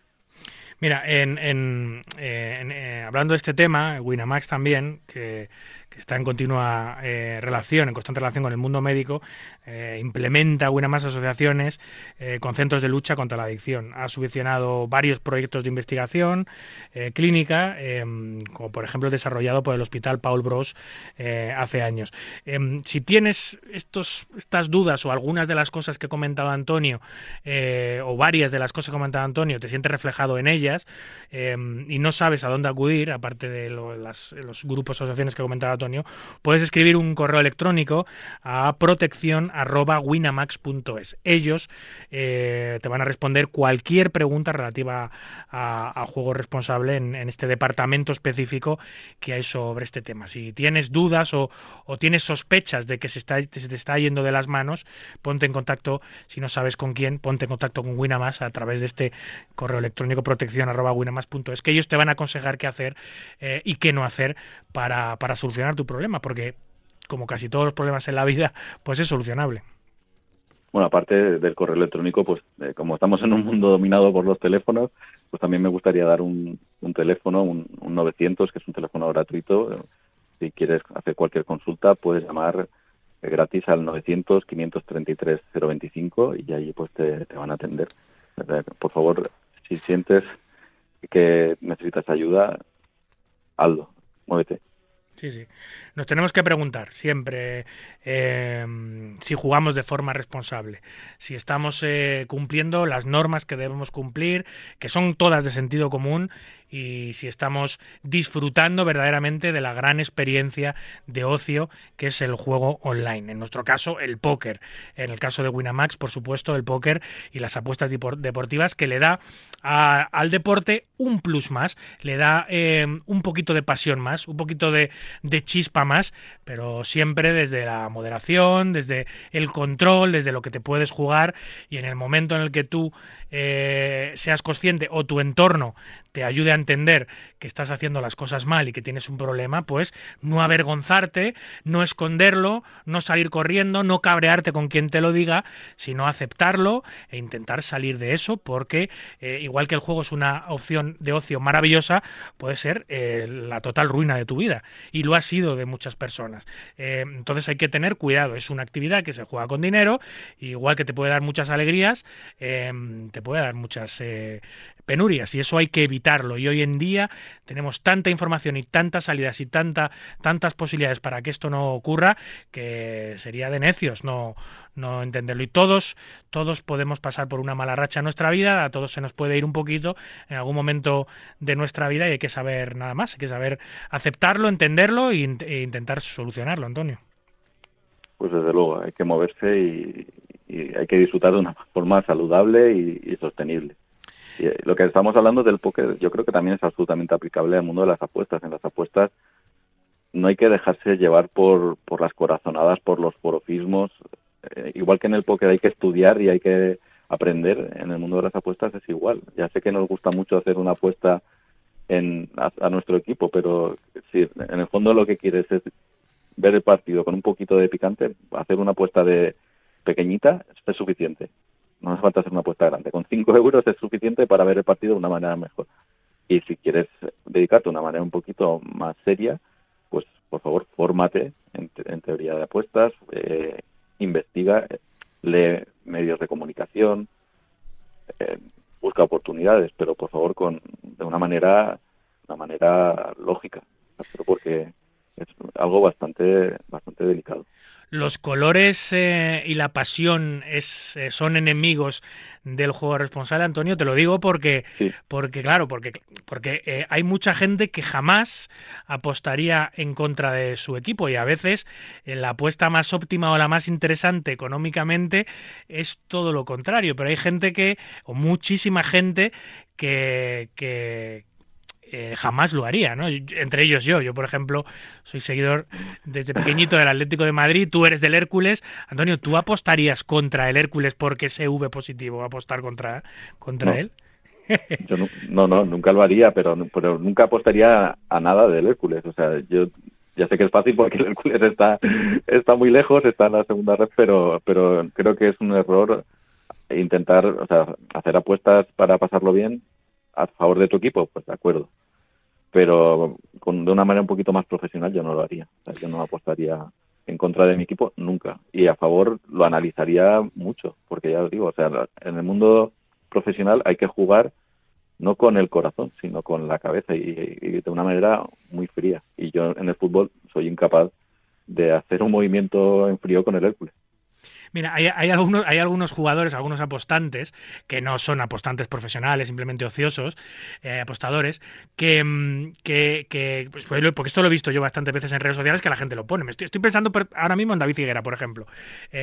Speaker 2: Mira, en, en, eh, eh, hablando de este tema, Winamax también, que está en continua eh, relación, en constante relación con el mundo médico, eh, implementa una más asociaciones eh, con centros de lucha contra la adicción. Ha subvencionado varios proyectos de investigación clínica, em, como por ejemplo desarrollado por el Hospital Paul Bros hace años. Em, si tienes estos, estas dudas o algunas de las cosas que ha comentado Antonio, o varias de las cosas que ha comentado Antonio, te sientes reflejado en ellas em, y no sabes a dónde acudir, aparte de los grupos o asociaciones que ha comentado Puedes escribir un correo electrónico a protección@winamax.es. Ellos eh, te van a responder cualquier pregunta relativa a, juego responsable en, este departamento específico que hay sobre este tema. Si tienes dudas o, tienes sospechas de que se, está, te está yendo de las manos, ponte en contacto, si no sabes con quién, ponte en contacto con Winamax a través de este correo electrónico protección@winamax.es que ellos te van a aconsejar qué hacer eh, y qué no hacer para solucionar tu problema, porque como casi todos los problemas en la vida, pues es solucionable.
Speaker 4: Bueno, aparte del correo electrónico, pues eh, como estamos en un mundo dominado por los teléfonos, pues también me gustaría dar un, teléfono, un, 900, que es un teléfono gratuito. Si quieres hacer cualquier consulta, puedes llamar eh, gratis al 900-533-025 y ahí pues te, te van a atender. Por favor, si sientes que necesitas ayuda, Aldo, muévete.
Speaker 2: Sí, sí. Nos tenemos que preguntar siempre eh, si jugamos de forma responsable, si estamos eh, cumpliendo las normas que debemos cumplir, que son todas de sentido común, y si estamos disfrutando verdaderamente de la gran experiencia de ocio que es el juego online. En nuestro caso, el póker. En el caso de Winamax, por supuesto, el póker y las apuestas deportivas que le da al deporte un plus más, le da eh, un poquito de pasión más, un poquito de, de chispa más, pero siempre desde la moderación, desde el control, desde lo que te puedes jugar y en el momento en el que tú eh, seas consciente o tu entorno te ayude a entender que estás haciendo las cosas mal y que tienes un problema, pues no avergonzarte, no esconderlo, no salir corriendo, no cabrearte con quien te lo diga, sino aceptarlo e intentar salir de eso, porque eh, igual que el juego es una opción de ocio maravillosa, puede ser eh, la total ruina de tu vida. Y lo ha sido de muchas personas. entonces hay que tener cuidado, es una actividad que se juega con dinero, igual que te puede dar muchas alegrías, te puede dar muchas eh, penurias y eso hay que evitarlo. Y hoy en día tenemos tanta información y tantas salidas y tanta, tantas posibilidades para que esto no ocurra que sería de necios no, no entenderlo. Y todos, todos podemos pasar por una mala racha en nuestra vida, a todos se nos puede ir un poquito en algún momento de nuestra vida y hay que saber nada más, hay que saber aceptarlo, entenderlo e intentar solucionarlo, Antonio.
Speaker 4: Pues desde luego, hay que moverse y hay que disfrutar de una forma saludable y, sostenible. Lo que estamos hablando del póker, yo creo que también es absolutamente aplicable al mundo de las apuestas. En las apuestas no hay que dejarse llevar por, por las corazonadas, por los porofismos. Eh, igual que en el póker hay que estudiar y hay que aprender, en el mundo de las apuestas es igual. Ya sé que nos gusta mucho hacer una apuesta en, a, nuestro equipo, pero si en el fondo lo que quieres es ver el partido con un poquito de picante, hacer una apuesta de pequeñita es suficiente. No hace falta hacer una apuesta grande. Con 5 euros es suficiente para ver el partido de una manera mejor. Y si quieres dedicarte de una manera un poquito más seria, pues por favor, fórmate en, teoría de apuestas, eh, investiga, lee medios de comunicación, eh, busca oportunidades, pero por favor con de una manera, una manera lógica, pero porque es algo bastante, bastante delicado.
Speaker 2: Los colores eh, y la pasión es, eh, son enemigos del juego responsable, Antonio, te lo digo porque, porque claro, porque, porque eh, hay mucha gente que jamás apostaría en contra de su equipo y a veces la apuesta más óptima o la más interesante económicamente es todo lo contrario, pero hay gente que, o muchísima gente que, que, eh, jamás lo haría, ¿no? Entre ellos yo. Yo, por ejemplo, soy seguidor desde pequeñito del Atlético de Madrid, tú eres del Hércules. Antonio, ¿tú apostarías contra el Hércules porque es V positivo apostar contra, contra él?
Speaker 4: Yo no, no, nunca lo haría, pero, pero nunca apostaría a nada del Hércules. O sea, yo ya sé que es fácil porque el Hércules está, está muy lejos, está en la segunda red, pero, pero creo que es un error intentar, o sea, hacer apuestas para pasarlo bien a favor de tu equipo, pues de acuerdo. Pero con, de una manera un poquito más profesional yo no lo haría. yo no apostaría en contra de mi equipo nunca. Y a favor lo analizaría mucho, porque ya os digo, o sea, en el mundo profesional hay que jugar no con el corazón, sino con la cabeza y, de una manera muy fría. Y yo en el fútbol soy incapaz de hacer un movimiento en frío con el Hércules.
Speaker 2: Mira, hay, algunos, hay algunos jugadores, algunos apostantes, que no son apostantes profesionales, simplemente ociosos, eh, apostadores, que, mm, que, que pues, pues, porque esto lo he visto yo bastantes veces en redes sociales, que la gente lo pone. Me estoy, pensando ahora mismo en David Higuera, por ejemplo,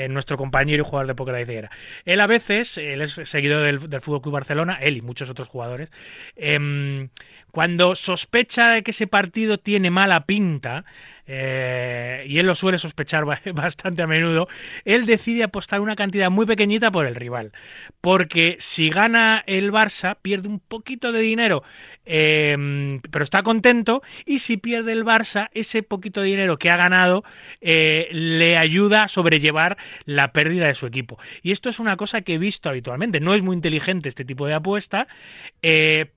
Speaker 2: nuestro compañero y jugador de póker David Higuera. Él a veces, él es seguidor del, del Fútbol Club Barcelona, él y muchos otros jugadores, eh, cuando sospecha de que ese partido tiene mala pinta, eh, y él lo suele sospechar bastante a menudo, él decide apostar una cantidad muy pequeñita por el rival. Porque si gana el Barça, pierde un poquito de dinero, eh, pero está contento, y si pierde el Barça, ese poquito de dinero que ha ganado eh, le ayuda a sobrellevar la pérdida de su equipo. Y esto es una cosa que he visto habitualmente. No es muy inteligente este tipo de apuesta,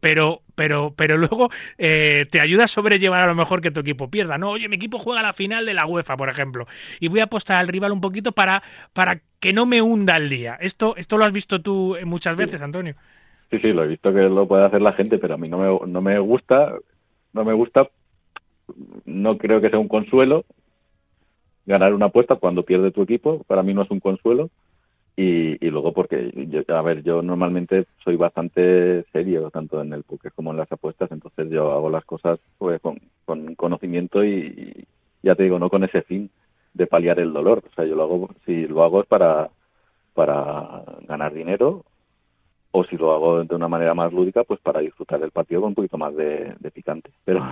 Speaker 2: pero pero, pero luego eh, te ayuda a sobrellevar a lo mejor que tu equipo pierda. No, oye, mi equipo juega la final de la UEFA, por ejemplo, y voy a apostar al rival un poquito para, para que no me hunda el día. Esto, esto lo has visto tú muchas veces, Antonio.
Speaker 4: Sí, sí, lo he visto que lo puede hacer la gente, pero a mí no me, no me gusta, no me gusta, no creo que sea un consuelo ganar una apuesta cuando pierde tu equipo, para mí no es un consuelo. Y, luego porque, yo, a ver, yo normalmente soy bastante serio, tanto en el póker como en las apuestas, entonces yo hago las cosas pues, con, conocimiento y, ya te digo, no con ese fin de paliar el dolor. O sea, yo lo hago, si lo hago es para, para ganar dinero o si lo hago de una manera más lúdica, pues para disfrutar del partido con un poquito más de, de picante. Pero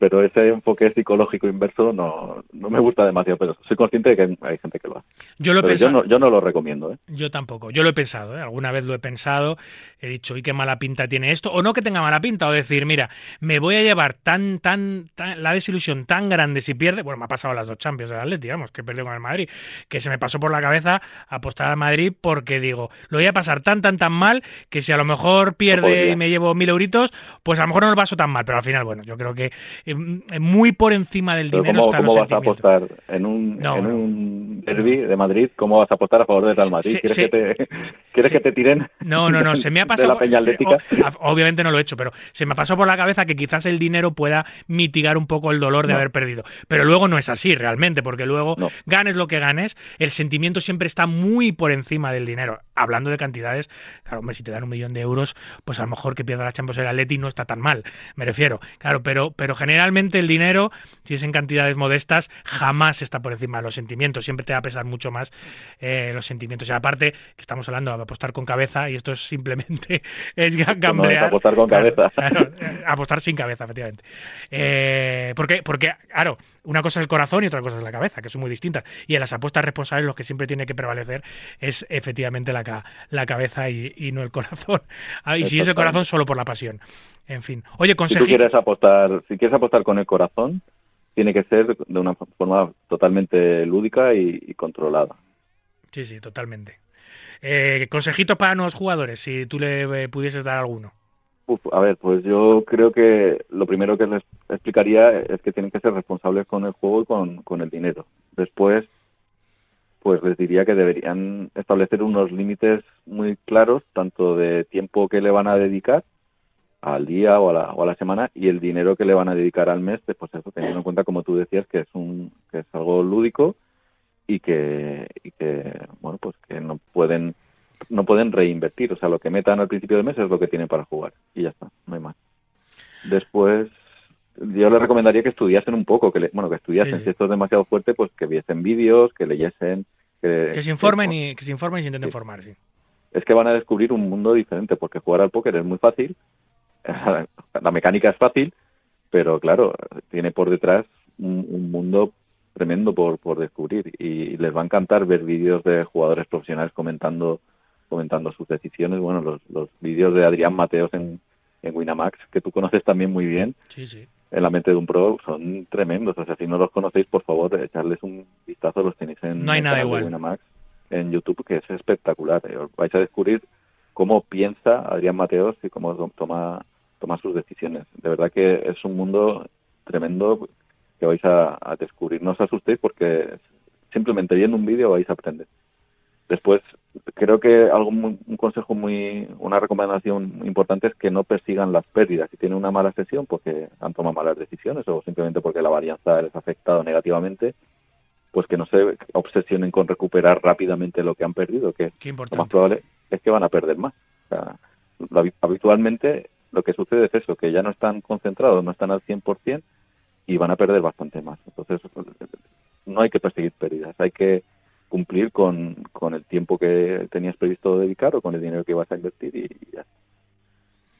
Speaker 4: pero ese enfoque psicológico inverso no, no me gusta demasiado, pero soy consciente de que hay, gente que lo hace.
Speaker 2: Yo, lo
Speaker 4: he yo, no, yo no lo recomiendo. ¿eh?
Speaker 2: Yo tampoco, yo lo he pensado, ¿eh? alguna vez lo he pensado, he dicho, ¿y qué mala pinta tiene esto? O no que tenga mala pinta, o decir, mira, me voy a llevar tan, tan, tan la desilusión tan grande si pierde, bueno, me ha pasado las dos Champions de Atleti, digamos, que perdió con el Madrid, que se me pasó por la cabeza apostar al Madrid porque digo, lo voy a pasar tan, tan, tan mal que si a lo mejor pierde y me llevo mil euritos, pues a lo mejor no lo paso tan mal, pero al final, bueno, yo creo que muy por encima del dinero.
Speaker 4: ¿Cómo, ¿cómo vas a apostar en un, en un derby de Madrid? ¿Cómo vas a apostar a favor del Real Madrid? ¿Quieres, que, te, ¿quieres que te tiren?
Speaker 2: No, no, no. Se me ha pasado. obviamente no lo he hecho, pero se me ha pasado por la cabeza que quizás el dinero pueda mitigar un poco el dolor de haber perdido. Pero luego no es así realmente, porque luego ganes lo que ganes, el sentimiento siempre está muy por encima del dinero. Hablando de cantidades, claro, hombre, si te dan un millón de euros, pues a lo mejor que pierda la Champions el Atleti no está tan mal, me refiero. Claro, pero, pero generalmente el dinero, si es en cantidades modestas, jamás está por encima de los sentimientos. Siempre te va a pesar mucho más eh, los sentimientos. Y aparte, que estamos hablando de apostar con cabeza, y esto es simplemente es gamblear.
Speaker 4: apostar con cabeza.
Speaker 2: Eh, apostar sin cabeza, efectivamente. Eh, porque, porque, claro, una cosa es el corazón y otra cosa es la cabeza, que son muy distintas. Y en las apuestas responsables lo que siempre tiene que prevalecer es efectivamente la, la cabeza y, no el corazón. Ah, y si es el corazón, solo por la pasión. En fin. Oye, consejo.
Speaker 4: Si quieres apostar, si quieres apostar con el corazón, tiene que ser de una forma totalmente lúdica y, controlada.
Speaker 2: Sí, sí, totalmente. Eh, consejitos para nuevos jugadores, si tú le eh, pudieses dar alguno.
Speaker 4: a ver, pues yo creo que lo primero que les explicaría es que tienen que ser responsables con el juego y con, con el dinero. Después, pues les diría que deberían establecer unos límites muy claros, tanto de tiempo que le van a dedicar al día o a, la, o a la semana y el dinero que le van a dedicar al mes, pues eso, teniendo en cuenta, como tú decías, que es, un, que es algo lúdico y que, y que, bueno, pues que no pueden, no pueden reinvertir. O sea, lo que metan al principio del mes es lo que tienen para jugar y ya está, no hay más. Después, yo les recomendaría que estudiasen un poco, que bueno, que estudiasen. Si esto es demasiado fuerte, pues que viesen vídeos, que leyesen.
Speaker 2: Que, se informen y que se informen y se intenten formar, sí.
Speaker 4: Es que van a descubrir un mundo diferente, porque jugar al póker es muy fácil, la mecánica es fácil, pero claro, tiene por detrás un, mundo tremendo por, por descubrir y les va a encantar ver vídeos de jugadores profesionales comentando comentando sus decisiones. Bueno, los, los vídeos de Adrián Mateos en, en Winamax, que tú conoces también muy bien, en la mente de un pro, son tremendos. O sea, si no los conocéis, por favor, echarles un vistazo, los tenéis en,
Speaker 2: no hay nada igual.
Speaker 4: Winamax en YouTube, que es espectacular. Eh, vais a descubrir cómo piensa Adrián Mateos y cómo toma, toma sus decisiones. De verdad que es un mundo tremendo que vais a, descubrir. No os asustéis porque simplemente viendo un vídeo vais a aprender. Después, creo que algo un consejo muy, una recomendación importante es que no persigan las pérdidas. Si tienen una mala sesión porque han tomado malas decisiones o simplemente porque la varianza les ha afectado negativamente, pues que no se obsesionen con recuperar rápidamente lo que han perdido, que
Speaker 2: Qué
Speaker 4: lo más probable es que van a perder más. O sea, habitualmente lo que sucede es eso, que ya no están concentrados, no están al 100% y van a perder bastante más. Entonces, no hay que perseguir pérdidas, hay que cumplir con, con el tiempo que tenías previsto dedicar o con el dinero que ibas a invertir y ya.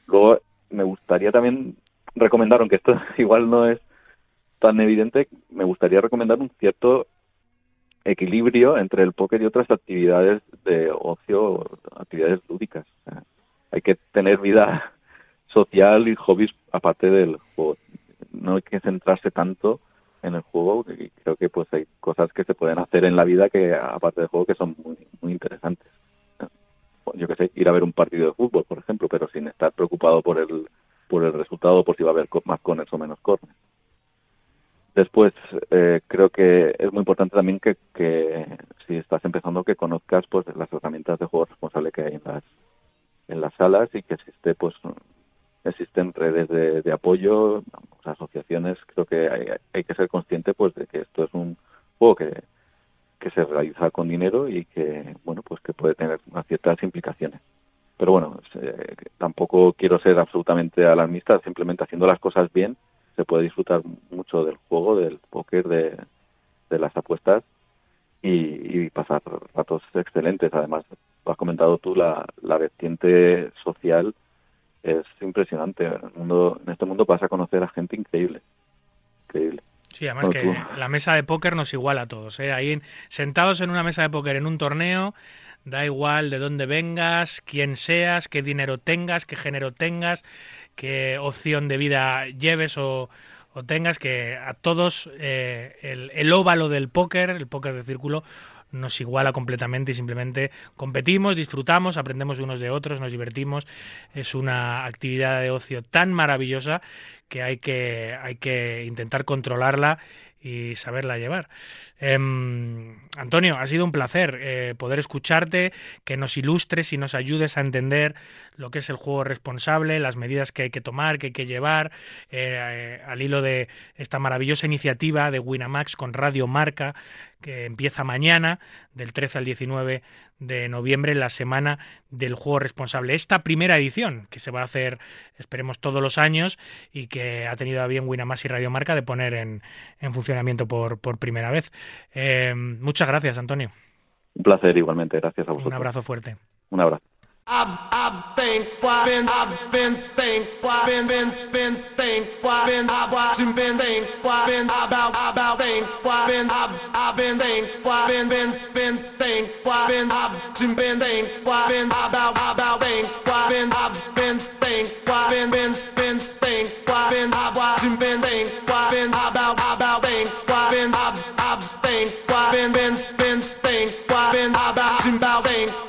Speaker 4: Luego, me gustaría también recomendar, aunque esto igual no es tan evidente, me gustaría recomendar un cierto equilibrio entre el póker y otras actividades de ocio, actividades lúdicas. Hay que tener vida social y hobbies aparte del juego. No hay que centrarse tanto en el juego y creo que pues hay cosas que se pueden hacer en la vida que aparte del juego que son muy, muy interesantes. Yo que sé, ir a ver un partido de fútbol, por ejemplo, pero sin estar preocupado por el por el resultado, por si va a haber más corners o menos corners. Después, eh, creo que es muy importante también que, que si estás empezando que conozcas pues las herramientas de juego responsable que hay en las en las salas y que existe pues existen redes de, apoyo, asociaciones. Creo que hay, hay que ser consciente pues de que esto es un juego que se realiza con dinero y que bueno pues que puede tener unas ciertas implicaciones. Pero bueno, eh, tampoco quiero ser absolutamente alarmista, simplemente haciendo las cosas bien se puede disfrutar mucho del juego, del póker, de, las apuestas y, y pasar ratos excelentes. Además, lo has comentado tú, la vertiente social es impresionante. En, el mundo, en este mundo vas a conocer a gente increíble. Increíble.
Speaker 2: Sí, además que
Speaker 4: tú-
Speaker 2: la mesa de póker nos iguala a todos. ¿eh? Ahí en- sentados en una mesa de póker en un torneo, da igual de dónde vengas, quién seas, qué dinero tengas, qué género tengas, qué opción de vida lleves o, o tengas, que a todos eh, el, el óvalo del póker, el póker de círculo, nos iguala completamente y simplemente competimos, disfrutamos, aprendemos de unos de otros, nos divertimos. Es una actividad de ocio tan maravillosa que hay que, hay que intentar controlarla y saberla llevar. Em, Antonio, ha sido un placer eh, poder escucharte, que nos ilustres y nos ayudes a entender lo que es el juego responsable, las medidas que hay que tomar, que hay que llevar, eh, eh, al hilo de esta maravillosa iniciativa de Winamax con Radio Marca, que empieza mañana, del 13 al 19 de noviembre, la semana del juego responsable. Esta primera edición, que se va a hacer, esperemos, todos los años y que ha tenido a bien Winamax y Radio Marca de poner en, en funcionamiento por, por primera vez. Eh, muchas gracias, Antonio.
Speaker 4: Un placer igualmente. Gracias a vosotros.
Speaker 2: Un abrazo fuerte.
Speaker 4: Un abrazo.
Speaker 5: I've, I've been, been, I've been, think, been, been, been, think, been, I've been, think, been, about, about, think, been, I've, I've been, think, been, been, been, think, been, I've watching, been, think, been, about, about, think, been, I've been, think, been, been, been, been, I've been, think, been, about, been, I've, I've, been, been, been, been, about,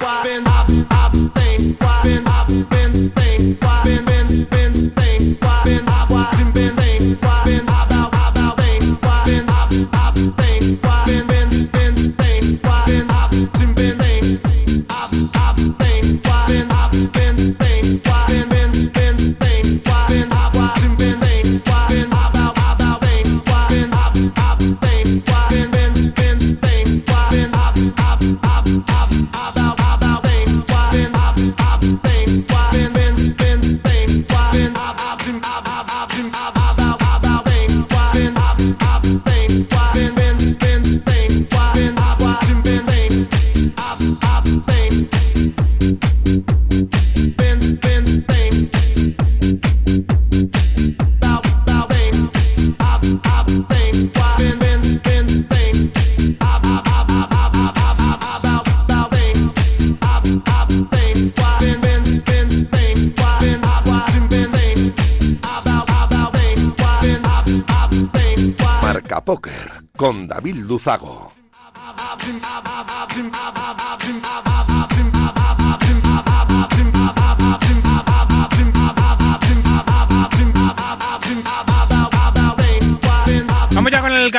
Speaker 1: Marca Póker con David Luzago.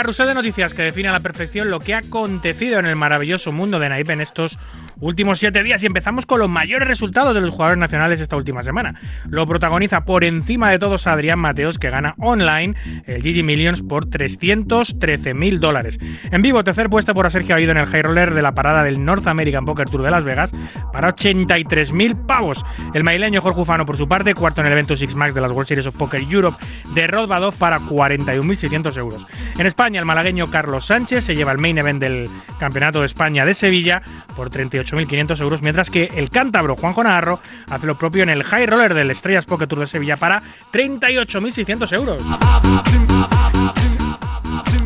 Speaker 2: Carrusel de noticias que define a la perfección lo que ha acontecido en el maravilloso mundo de Naip en estos últimos siete días y empezamos con los mayores resultados de los jugadores nacionales esta última semana. Lo protagoniza por encima de todos Adrián Mateos que gana online el GG Millions por 313 mil dólares. En vivo, tercer puesto por Sergio Avido en el High Roller de la parada del North American Poker Tour de Las Vegas para 83 mil pavos. El maileño Jorge Ufano por su parte, cuarto en el evento Six Max de las World Series of Poker Europe de Rodbadov para 41.600 euros. En España, el malagueño Carlos Sánchez se lleva el main event del Campeonato de España de Sevilla por 38.500 euros, mientras que el cántabro Juanjo Navarro hace lo propio en el High Roller del Estrellas Poker Tour de Sevilla para 38.600 euros.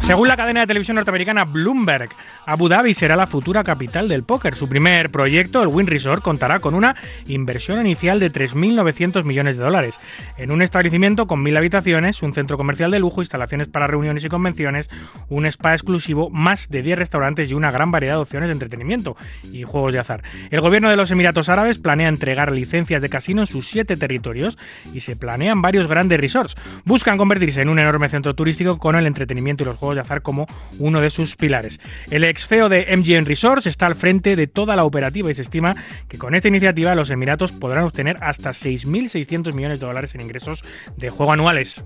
Speaker 2: Según la cadena de televisión norteamericana Bloomberg, Abu Dhabi será la futura capital del póker. Su primer proyecto, el Win Resort, contará con una inversión inicial de 3.900 millones de dólares, en un establecimiento con 1.000 habitaciones, un centro comercial de lujo, instalaciones para reuniones y convenciones, un spa exclusivo, más de 10 restaurantes y una gran variedad de opciones de entretenimiento y juegos de azar. El gobierno de los Emiratos Árabes planea entregar licencias de casino en sus siete territorios y se planean varios grandes resorts. Buscan convertirse en un enorme centro turístico con el entretenimiento y los juegos como uno de sus pilares. El ex feo de MGM Resorts está al frente de toda la operativa y se estima que con esta iniciativa los Emiratos podrán obtener hasta 6.600 millones de dólares en ingresos de juego anuales.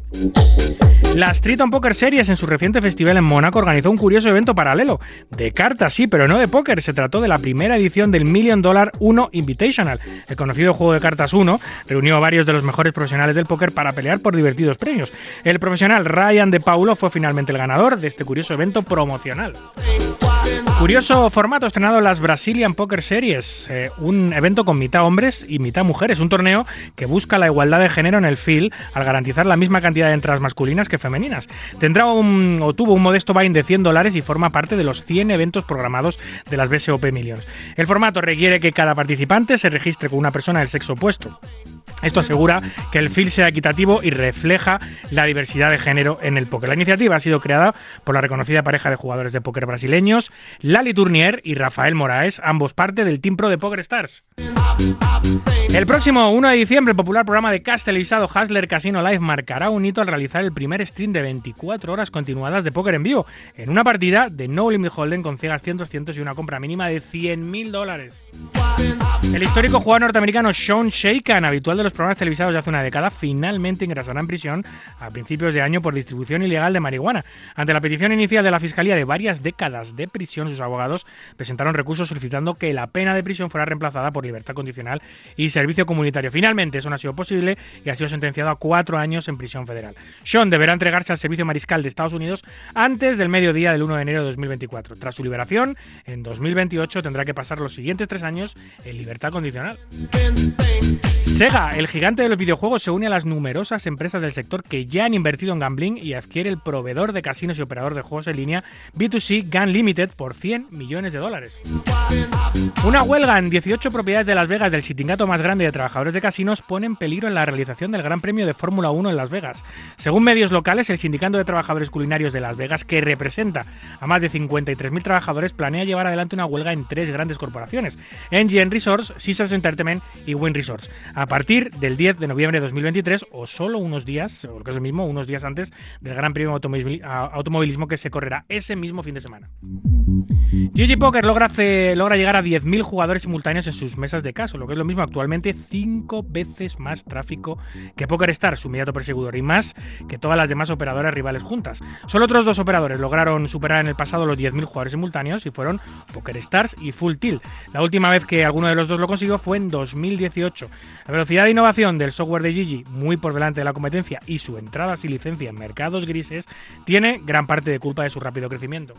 Speaker 2: La Street Poker Series en su reciente festival en Mónaco organizó un curioso evento paralelo, de cartas sí, pero no de póker. Se trató de la primera edición del Million Dollar 1 Invitational. El conocido juego de cartas 1 reunió a varios de los mejores profesionales del póker para pelear por divertidos premios. El profesional Ryan De Paulo fue finalmente el ganador de este curioso evento promocional. Curioso formato estrenado en las Brazilian Poker Series, eh, un evento con mitad hombres y mitad mujeres, un torneo que busca la igualdad de género en el field al garantizar la misma cantidad de entradas masculinas que femeninas. Tendrá un, o tuvo un modesto buy de 100 dólares y forma parte de los 100 eventos programados de las BSOP Millions. El formato requiere que cada participante se registre con una persona del sexo opuesto. Esto asegura que el field sea equitativo y refleja la diversidad de género en el póker. La iniciativa ha sido creada por la reconocida pareja de jugadores de póker brasileños, Lali Tournier y Rafael Moraes, ambos parte del Team Pro de Poker Stars. El próximo 1 de diciembre, el popular programa de cast televisado Hustler Casino Live marcará un hito al realizar el primer stream de 24 horas continuadas de póker en vivo, en una partida de No Limit Hold'em con ciegas cientos, cientos y una compra mínima de 100.000 dólares. El histórico jugador norteamericano Sean Shaken, habitual de los programas televisados de hace una década, finalmente ingresará en prisión a principios de año por distribución ilegal de marihuana. Ante la petición inicial de la Fiscalía de varias décadas de prisión, sus abogados presentaron recursos solicitando que la pena de prisión fuera reemplazada por libertad condicional y servicio comunitario. Finalmente, eso no ha sido posible y ha sido sentenciado a cuatro años en prisión federal. Sean deberá entregarse al Servicio Mariscal de Estados Unidos antes del mediodía del 1 de enero de 2024. Tras su liberación, en 2028 tendrá que pasar los siguientes tres años en libertad condicional. Sega, el gigante de los videojuegos, se une a las numerosas empresas del sector que ya han invertido en gambling y adquiere el proveedor de casinos y operador de juegos en línea B2C Gun Limited por 100 millones de dólares. Una huelga en 18 propiedades de Las Vegas del sindicato más grande de trabajadores de casinos pone en peligro la realización del Gran Premio de Fórmula 1 en Las Vegas. Según medios locales, el sindicato de trabajadores culinarios de Las Vegas, que representa a más de 53.000 trabajadores, planea llevar adelante una huelga en tres grandes corporaciones, NGN Resorts, Caesars Entertainment y Win Resorts, a partir del 10 de noviembre de 2023 o solo unos días, o que es lo mismo, unos días antes del Gran Premio de Automovilismo que se correrá ese mismo fin de semana. GG Poker logra, llegar a 10.000 jugadores simultáneos en sus mesas de caso, lo que es lo mismo actualmente 5 veces más tráfico que PokerStars, su inmediato perseguidor, y más que todas las demás operadoras rivales juntas. Solo otros dos operadores lograron superar en el pasado los 10.000 jugadores simultáneos y fueron PokerStars y Full Tilt. La última vez que alguno de los dos lo consiguió fue en 2018. La velocidad de innovación del software de Gigi, muy por delante de la competencia, y su entrada sin licencia en mercados grises, tiene gran parte de culpa de su rápido crecimiento.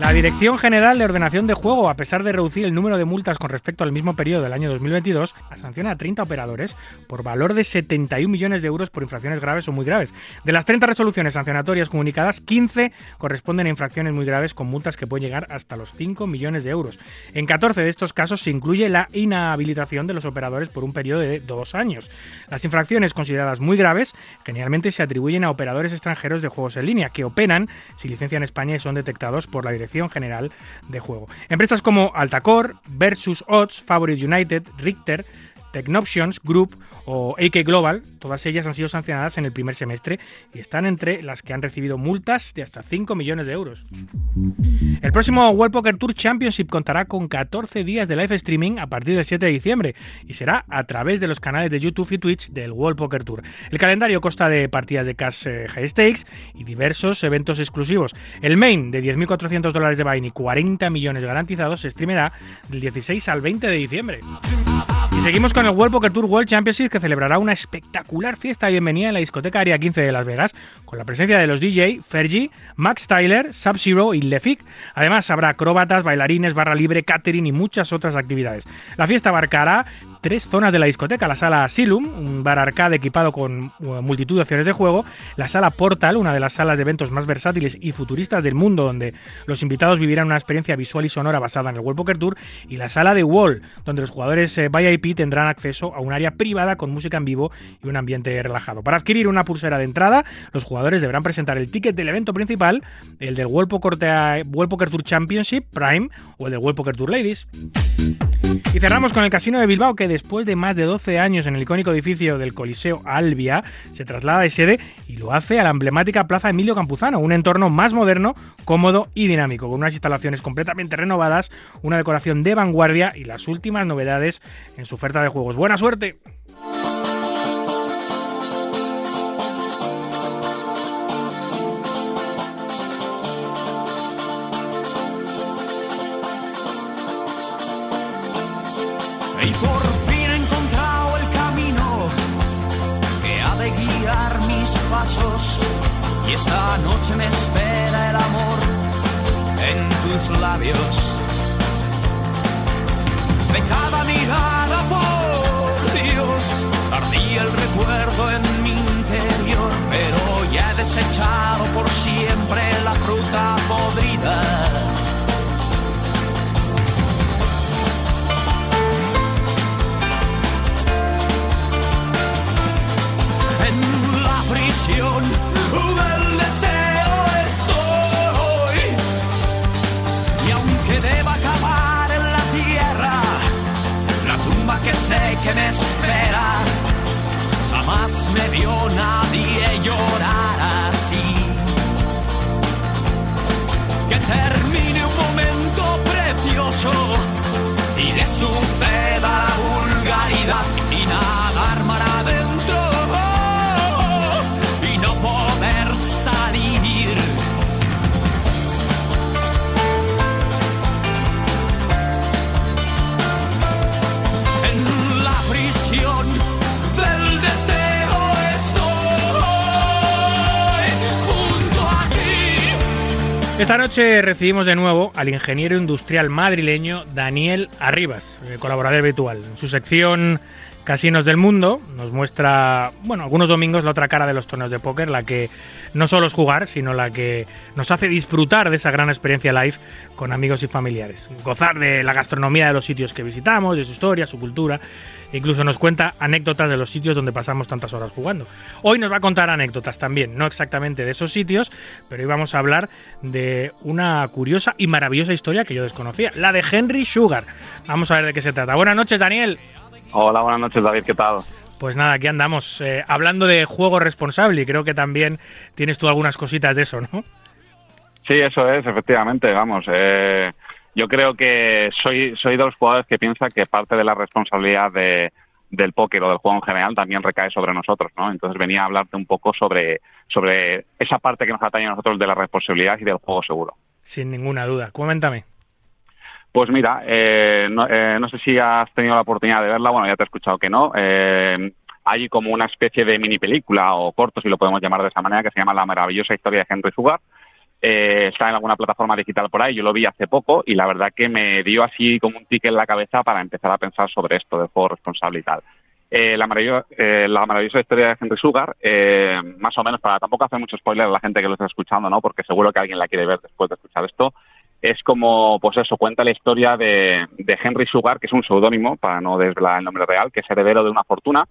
Speaker 2: La Dirección General de Ordenación de Juego, a pesar de reducir el número de multas con respecto al mismo periodo del año 2022, sanciona a 30 operadores por valor de 71 millones de euros por infracciones graves o muy graves. De las 30 resoluciones sancionatorias comunicadas, 15 corresponden a infracciones muy graves con multas que pueden llegar hasta los 5 millones de euros. En 14 de estos casos se incluye la inhabilitación de los operadores por un periodo de dos años. Las infracciones consideradas muy graves generalmente se atribuyen a operadores extranjeros de juegos en línea que operan sin licencia en España y son detectados por la Dirección General de Juego. Empresas como Altacor, Versus Odds, Favorite United, Richter, Technoptions Group o AK Global, todas ellas han sido sancionadas en el primer semestre y están entre las que han recibido multas de hasta 5 millones de euros. El próximo World Poker Tour Championship contará con 14 días de live streaming a partir del 7 de diciembre y será a través de los canales de YouTube y Twitch del World Poker Tour. El calendario consta de partidas de cash eh, high stakes y diversos eventos exclusivos. El main de 10.400 dólares de Vine y 40 millones garantizados se streamerá del 16 al 20 de diciembre. Seguimos con el World Poker Tour World Championship que celebrará una espectacular fiesta de bienvenida en la discoteca Area 15 de Las Vegas con la presencia de los DJ Fergie, Max Tyler, Sub-Zero y Lefic. Además habrá acróbatas, bailarines, barra libre, catering y muchas otras actividades. La fiesta abarcará tres zonas de la discoteca, la sala Asylum, un bar arcade equipado con uh, multitud de opciones de juego, la sala Portal, una de las salas de eventos más versátiles y futuristas del mundo, donde los invitados vivirán una experiencia visual y sonora basada en el World Poker Tour, y la sala de Wall, donde los jugadores eh, VIP tendrán acceso a un área privada con música en vivo y un ambiente relajado. Para adquirir una pulsera de entrada, los jugadores deberán presentar el ticket del evento principal, el del World Poker, World Poker Tour Championship Prime o el del World Poker Tour Ladies. Y cerramos con el Casino de Bilbao, que después de más de 12 años en el icónico edificio del Coliseo Albia, se traslada de sede y lo hace a la emblemática Plaza Emilio Campuzano, un entorno más moderno, cómodo y dinámico, con unas instalaciones completamente renovadas, una decoración de vanguardia y las últimas novedades en su oferta de juegos. ¡Buena suerte!
Speaker 6: Y esta noche me espera el amor en tus labios. De cada mirada, por Dios, ardía el recuerdo en mi interior. Pero ya he desechado por siempre la fruta podrida. La prisión del deseo estoy. Y aunque deba acabar en la tierra, la tumba que sé que me espera, jamás me vio nadie llorar así. Que termine un momento precioso y le suceda vulgaridad
Speaker 2: Esta noche recibimos de nuevo al ingeniero industrial madrileño Daniel Arribas, eh, colaborador habitual. En su sección Casinos del Mundo nos muestra, bueno, algunos domingos la otra cara de los torneos de póker, la que no solo es jugar, sino la que nos hace disfrutar de esa gran experiencia live con amigos y familiares. Gozar de la gastronomía de los sitios que visitamos, de su historia, su cultura. Incluso nos cuenta anécdotas de los sitios donde pasamos tantas horas jugando. Hoy nos va a contar anécdotas también, no exactamente de esos sitios, pero hoy vamos a hablar de una curiosa y maravillosa historia que yo desconocía, la de Henry Sugar. Vamos a ver de qué se trata. Buenas noches, Daniel.
Speaker 7: Hola, buenas noches, David, ¿qué tal?
Speaker 2: Pues nada, aquí andamos eh, hablando de juego responsable y creo que también tienes tú algunas cositas de eso, ¿no?
Speaker 7: Sí, eso es, efectivamente, vamos. Eh, yo creo que soy, soy de los jugadores que piensa que parte de la responsabilidad de, del póker o del juego en general también recae sobre nosotros, ¿no? Entonces venía a hablarte un poco sobre, sobre esa parte que nos atañe a nosotros de la responsabilidad y del juego seguro.
Speaker 2: Sin ninguna duda. Coméntame.
Speaker 7: Pues mira, eh, no, eh, no sé si has tenido la oportunidad de verla, bueno, ya te he escuchado que no. Eh, hay como una especie de mini película o corto, si lo podemos llamar de esa manera, que se llama La maravillosa historia de Henry Sugar. Eh, está en alguna plataforma digital por ahí, yo lo vi hace poco y la verdad que me dio así como un tic en la cabeza para empezar a pensar sobre esto del juego responsable y tal. Eh, la, maravillo- eh, la maravillosa historia de Henry Sugar, eh, más o menos, para tampoco hacer mucho spoiler a la gente que lo está escuchando, ¿no? porque seguro que alguien la quiere ver después de escuchar esto, es como, pues eso, cuenta la historia de, de Henry Sugar, que es un seudónimo, para no desvelar el nombre real, que es heredero de una fortuna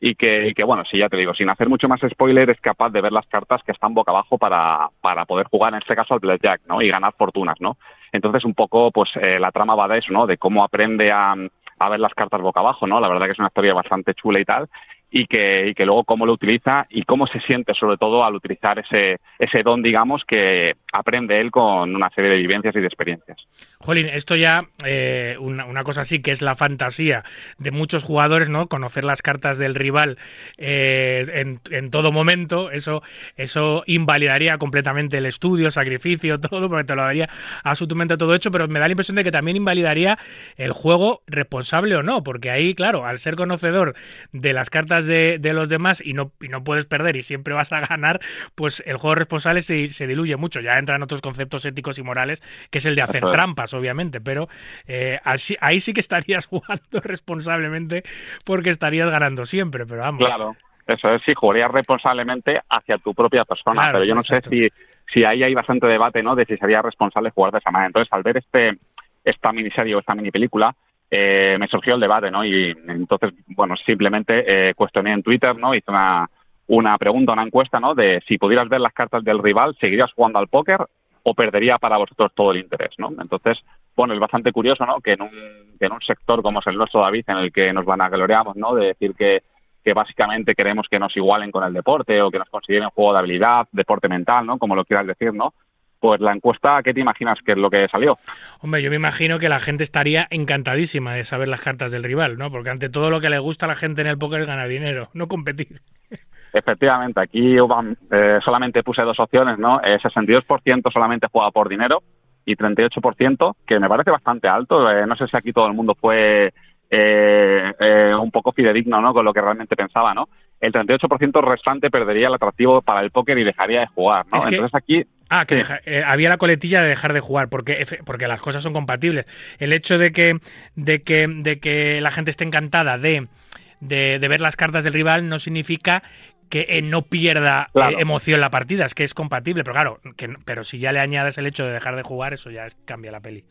Speaker 7: y que, y que, bueno, sí, ya te digo, sin hacer mucho más spoiler, es capaz de ver las cartas que están boca abajo para, para poder jugar, en este caso, al blackjack, ¿no? Y ganar fortunas, ¿no? Entonces, un poco, pues, eh, la trama va de eso, ¿no? De cómo aprende a, a ver las cartas boca abajo, ¿no? La verdad que es una historia bastante chula y tal. y que, y que luego cómo lo utiliza y cómo se siente sobre todo al utilizar ese, ese don, digamos, que aprende él con una serie de vivencias y de experiencias.
Speaker 2: Jolín, esto ya, eh, una, una, cosa así que es la fantasía de muchos jugadores, ¿no? Conocer las cartas del rival eh, en, en, todo momento, eso, eso invalidaría completamente el estudio, sacrificio, todo, porque te lo daría absolutamente todo hecho, pero me da la impresión de que también invalidaría el juego responsable o no, porque ahí, claro, al ser conocedor de las cartas de, de los demás y no, y no puedes perder y siempre vas a ganar, pues el juego responsable se, se diluye mucho. Ya entran otros conceptos éticos y morales, que es el de hacer trampas, obviamente, pero eh, así, ahí sí que estarías jugando responsablemente porque estarías ganando siempre, pero vamos.
Speaker 7: Claro, eso es, sí, jugarías responsablemente hacia tu propia persona,
Speaker 2: Claro,
Speaker 7: pero yo no
Speaker 2: exacto.
Speaker 7: sé si, si ahí hay bastante debate, ¿no?, de si sería responsable jugar de esa manera. Entonces, al ver este esta miniserie o esta mini película, eh, me surgió el debate, ¿no? Y entonces, bueno, simplemente eh, cuestioné en Twitter, ¿no? Hice una, una pregunta, una encuesta, ¿no? De si pudieras ver las cartas del rival, ¿seguirías jugando al póker o perdería para vosotros todo el interés, ¿no? Entonces, bueno, es bastante curioso, ¿no? Que en un, que en un sector como es el nuestro, David, en el que nos vanagloriamos, ¿no? De decir que, que básicamente queremos que nos igualen con el deporte o que nos consideren juego de habilidad, deporte mental, ¿no? Como lo quieras decir, ¿no? Pues la encuesta, ¿qué te imaginas que es lo que salió?
Speaker 2: Hombre, yo me imagino que la gente estaría encantadísima de saber las cartas del rival, ¿no? Porque ante todo lo que le gusta a la gente en el póker es ganar dinero, no competir.
Speaker 7: Efectivamente, aquí Uban, eh, solamente puse dos opciones, ¿no? Eh, 62% solamente juega por dinero y 38%, que me parece bastante alto. Eh, no sé si aquí todo el mundo fue eh, eh, un poco fidedigno, ¿no? Con lo que realmente pensaba, ¿no? El 38% restante perdería el atractivo para el póker y dejaría de jugar, ¿no?
Speaker 2: Es que-
Speaker 7: Entonces aquí
Speaker 2: Ah, que deja- eh, había la coletilla de dejar de jugar, porque, porque las cosas son compatibles. El hecho de que, de que, de que la gente esté encantada de, de, de ver las cartas del rival no significa que eh, no pierda eh, emoción la partida, es que es compatible, pero claro, que, pero si ya le añades el hecho de dejar de jugar, eso ya es- cambia la peli.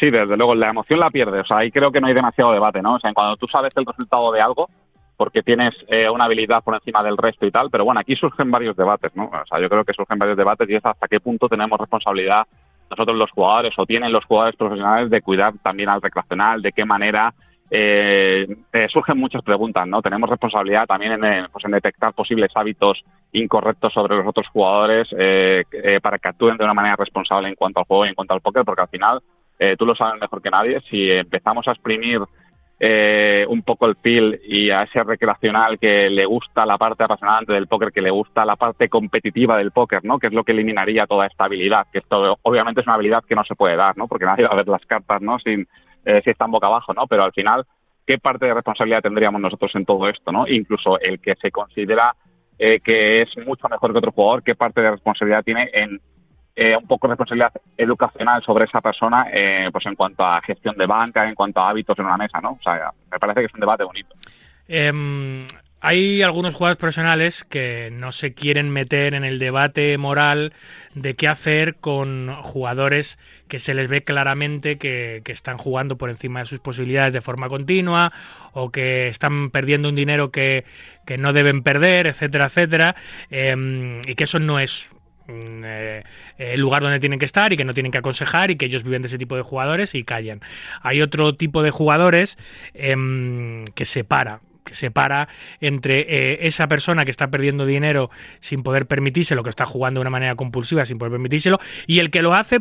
Speaker 7: Sí, desde luego, la emoción la pierde. O sea, ahí creo que no hay demasiado debate, ¿no? O sea, cuando tú sabes el resultado de algo, porque tienes eh, una habilidad por encima del resto y tal, pero bueno, aquí surgen varios debates, ¿no? O sea, yo creo que surgen varios debates y es hasta qué punto tenemos responsabilidad nosotros los jugadores o tienen los jugadores profesionales de cuidar también al recreacional, de qué manera eh, surgen muchas preguntas, ¿no? Tenemos responsabilidad también en, eh, pues en detectar posibles hábitos incorrectos sobre los otros jugadores eh, eh, para que actúen de una manera responsable en cuanto al juego y en cuanto al póker, porque al final, eh, tú lo sabes mejor que nadie, si empezamos a exprimir un poco el feel y a ese recreacional que le gusta la parte apasionante del póker, que le gusta la parte competitiva del póker, ¿no? Que es lo que eliminaría toda esta habilidad, que esto obviamente es una habilidad que no se puede dar, ¿no? Porque nadie va a ver las cartas, ¿no? Sin, eh, si están boca abajo, ¿no? Pero al final, ¿qué parte de responsabilidad tendríamos nosotros en todo esto, ¿no? Incluso el que se considera eh, que es mucho mejor que otro jugador, ¿qué parte de responsabilidad tiene en eh, un poco de responsabilidad educacional sobre esa persona, eh, pues en cuanto a gestión de banca, en cuanto a hábitos en una mesa, ¿no? O sea, me parece que es un debate bonito.
Speaker 2: Em, hay algunos jugadores profesionales que no se quieren meter en el debate moral de qué hacer con jugadores que se les ve claramente que, están jugando por encima de sus posibilidades de forma continua o que están perdiendo un dinero que, no deben perder, etcétera, etcétera, em, y que eso no es mm, eh, el lugar donde tienen que estar y que no tienen que aconsejar y que ellos viven de ese tipo de jugadores y callan. Hay otro tipo de jugadores em, que separa que separa entre eh, esa persona que está perdiendo dinero sin poder permitírselo, que está jugando de una manera compulsiva sin poder permitírselo, y el que lo hace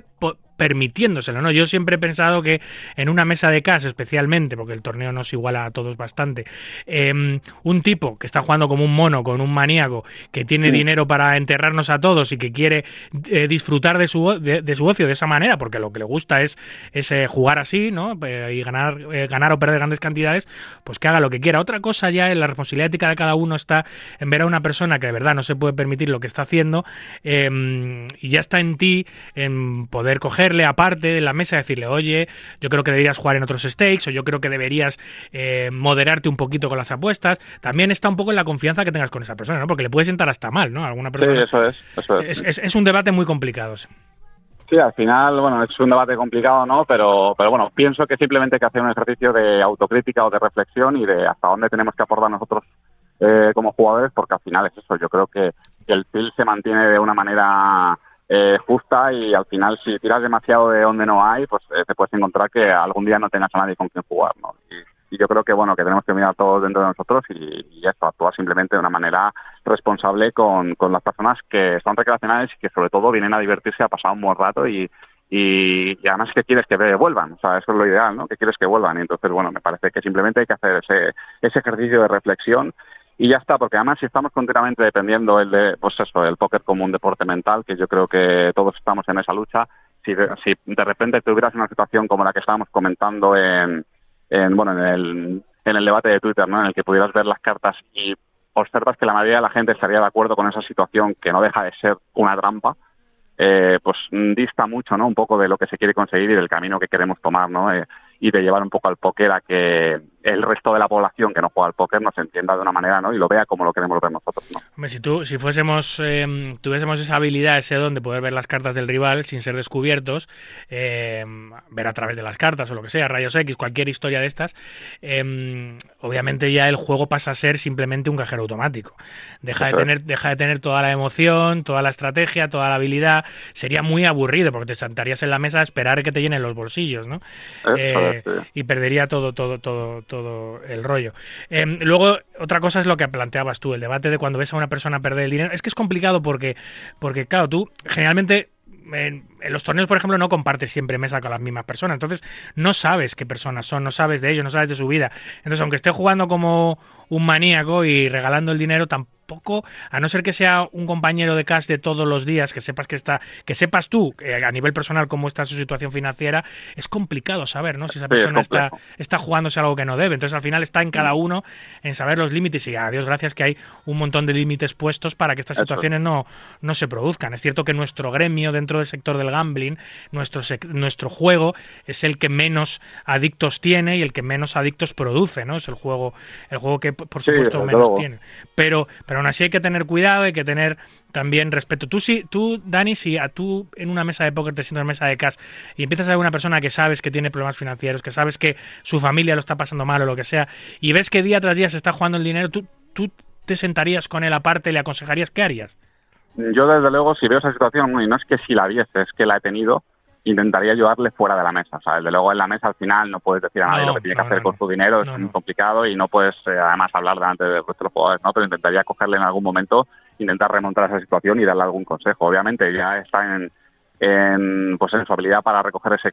Speaker 2: permitiéndoselo, ¿no? Yo siempre he pensado que en una mesa de casa, especialmente, porque el torneo nos iguala a todos bastante, eh, un tipo que está jugando como un mono, con un maníaco, que tiene
Speaker 7: Sí.
Speaker 2: dinero para enterrarnos a todos y que quiere eh, disfrutar de su, de, de su ocio de esa manera, porque lo que le gusta es, es eh, jugar así, ¿no? Eh, y ganar, ganar o perder grandes cantidades, pues que haga lo que quiera. Otra cosa ya en la responsabilidad ética de cada uno está en ver a una persona que de verdad no se puede permitir lo que está haciendo eh, y ya está en ti en poder aparte de la mesa decirle, oye, yo creo que deberías jugar en otros stakes o yo creo que deberías eh, moderarte un poquito con las apuestas. También está un poco en la confianza que tengas con esa persona, ¿no? Porque le puede sentar hasta mal, ¿no? Alguna
Speaker 7: Sí,
Speaker 2: persona.
Speaker 7: eso es. Eso es.
Speaker 2: es, es- es un debate muy complicado.
Speaker 7: Sí, al final, bueno, es un debate complicado, ¿no? Pero, pero bueno, pienso que simplemente hay que hacer un ejercicio de autocrítica o de reflexión y de hasta dónde tenemos que aportar nosotros eh, como jugadores, porque al final es eso. Yo creo que, que el feel se mantiene de una manera eh, justa y al final si tiras demasiado de donde no hay, pues eh, te puedes encontrar que algún día no tengas a nadie con quien jugar, ¿no? Y, yo creo que bueno que tenemos que mirar todos dentro de nosotros y, y esto actuar simplemente de una manera responsable con, con las personas que son recreacionales y que sobre todo vienen a divertirse a pasar un buen rato y, y, y además que quieres que vuelvan, o sea, eso es lo ideal, ¿no? Que quieres que vuelvan. Y entonces, bueno, me parece que simplemente hay que hacer ese, ese ejercicio de reflexión y ya está, porque además si estamos continuamente dependiendo el de, pues eso, el póker como un deporte mental, que yo creo que todos estamos en esa lucha, si de, si de repente tuvieras una situación como la que estábamos comentando en, en bueno, en el, en el debate de Twitter, ¿no? En el que pudieras ver las cartas y observas que la mayoría de la gente estaría de acuerdo con esa situación que no deja de ser una trampa, eh, pues dista mucho, ¿no? Un poco de lo que se quiere conseguir y del camino que queremos tomar, ¿no? Eh, y de llevar un poco al póker a que el resto de la población que no juega al póker nos entienda de una manera ¿no? y lo vea como lo queremos ver nosotros. ¿no?
Speaker 2: Hombre, si, tú, si fuésemos, eh, tuviésemos esa habilidad, ese don de poder ver las cartas del rival sin ser descubiertos, eh, ver a través de las cartas o lo que sea, rayos X, cualquier historia de estas, eh, obviamente ya el juego pasa a ser simplemente un cajero automático. Deja de, tener, deja de tener toda la emoción, toda la estrategia, toda la habilidad. Sería muy aburrido porque te sentarías en la mesa a esperar que te llenen los bolsillos, ¿no? Eh, y perdería todo, todo, todo todo el rollo. Eh, luego, otra cosa es lo que planteabas tú, el debate de cuando ves a una persona perder el dinero. Es que es complicado porque, porque claro, tú generalmente en, en, los torneos, por ejemplo, no compartes siempre mesa con las mismas personas. Entonces, no sabes qué personas son, no sabes de ellos, no sabes de su vida. Entonces, aunque esté jugando como un maníaco y regalando el dinero, tampoco, a no ser que sea un compañero de cash de todos los días, que sepas que está, que sepas tú eh, a nivel personal cómo está su situación financiera, es complicado saber, ¿no? Si esa persona sí, está, está jugándose algo que no debe. Entonces, al final está en cada uno en saber los límites y a Dios gracias que hay un montón de límites puestos para que estas situaciones no, no se produzcan. Es cierto que nuestro gremio dentro del sector gambling, nuestro, nuestro juego es el que menos adictos tiene y el que menos adictos produce, ¿no? Es el juego, el juego que por supuesto sí, menos tiene. Pero, pero aún así hay que tener cuidado, hay que tener también respeto. Tú sí, tú, Dani, si a tú en una mesa de póker te sientas en mesa de cash y empiezas a ver una persona que sabes que tiene problemas financieros, que sabes que su familia lo está pasando mal o lo que sea, y ves que día tras día se está jugando el dinero, tú, tú te sentarías con él aparte y le aconsejarías qué harías.
Speaker 7: Yo desde luego si veo esa situación, y no es que si la viese, es que la he tenido, intentaría ayudarle fuera de la mesa. O sea, desde luego en la mesa al final no puedes decir a nadie no, lo que tiene no, que hacer no, con su dinero, es muy complicado y no puedes eh, además hablar delante de los jugadores, ¿no? Pero intentaría cogerle en algún momento, intentar remontar esa situación y darle algún consejo. Obviamente ya está en, en pues en su habilidad para recoger ese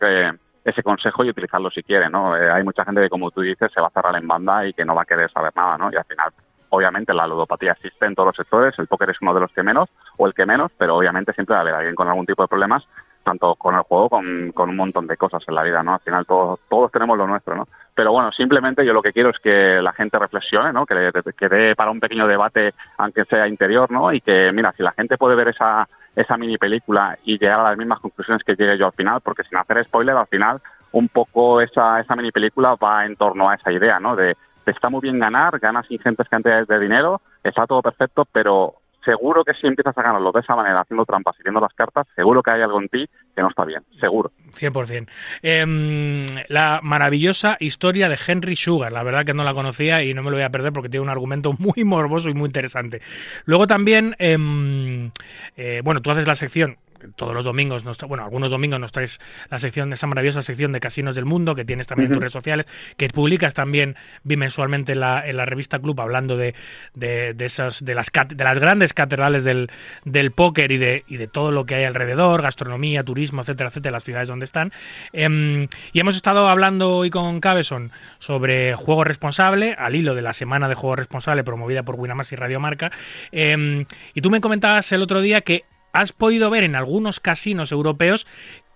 Speaker 7: ese consejo y utilizarlo si quiere, ¿no? Eh, hay mucha gente que, como tú dices, se va a cerrar en banda y que no va a querer saber nada, ¿no? Y al final obviamente la ludopatía existe en todos los sectores, el póker es uno de los que menos o el que menos, pero obviamente siempre va a haber alguien con algún tipo de problemas tanto con el juego con, con un montón de cosas en la vida, ¿no? Al final todos, todos tenemos lo nuestro, ¿no? Pero bueno, simplemente yo lo que quiero es que la gente reflexione, ¿no? Que, que dé para un pequeño debate, aunque sea interior, ¿no? Y que, mira, si la gente puede ver esa, esa mini película y llegar a las mismas conclusiones que llegue yo al final, porque sin hacer spoiler, al final un poco esa, esa mini película va en torno a esa idea, ¿no? De está muy bien ganar, ganas ingentes cantidades de dinero, está todo perfecto, pero seguro que si empiezas a ganarlo de esa manera, haciendo trampas y viendo las cartas, seguro que hay algo en ti que no está bien, seguro.
Speaker 2: 100%. Eh, la maravillosa historia de Henry Sugar, la verdad que no la conocía y no me lo voy a perder porque tiene un argumento muy morboso y muy interesante. Luego también, eh, eh, bueno, tú haces la sección todos los domingos, nos, bueno, algunos domingos nos traes la sección, esa maravillosa sección de Casinos del Mundo que tienes también uh -huh. en tus redes sociales, que publicas también bimensualmente en la, en la revista Club hablando de, de, de esas, de las, de las grandes catedrales del, del póker y de, y de todo lo que hay alrededor, gastronomía, turismo, etcétera, etcétera, las ciudades donde están. Eh, y hemos estado hablando hoy con Cabezón sobre juego responsable, al hilo de la semana de juego responsable promovida por Winamax y Radio Marca. Eh, y tú me comentabas el otro día que has podido ver en algunos casinos europeos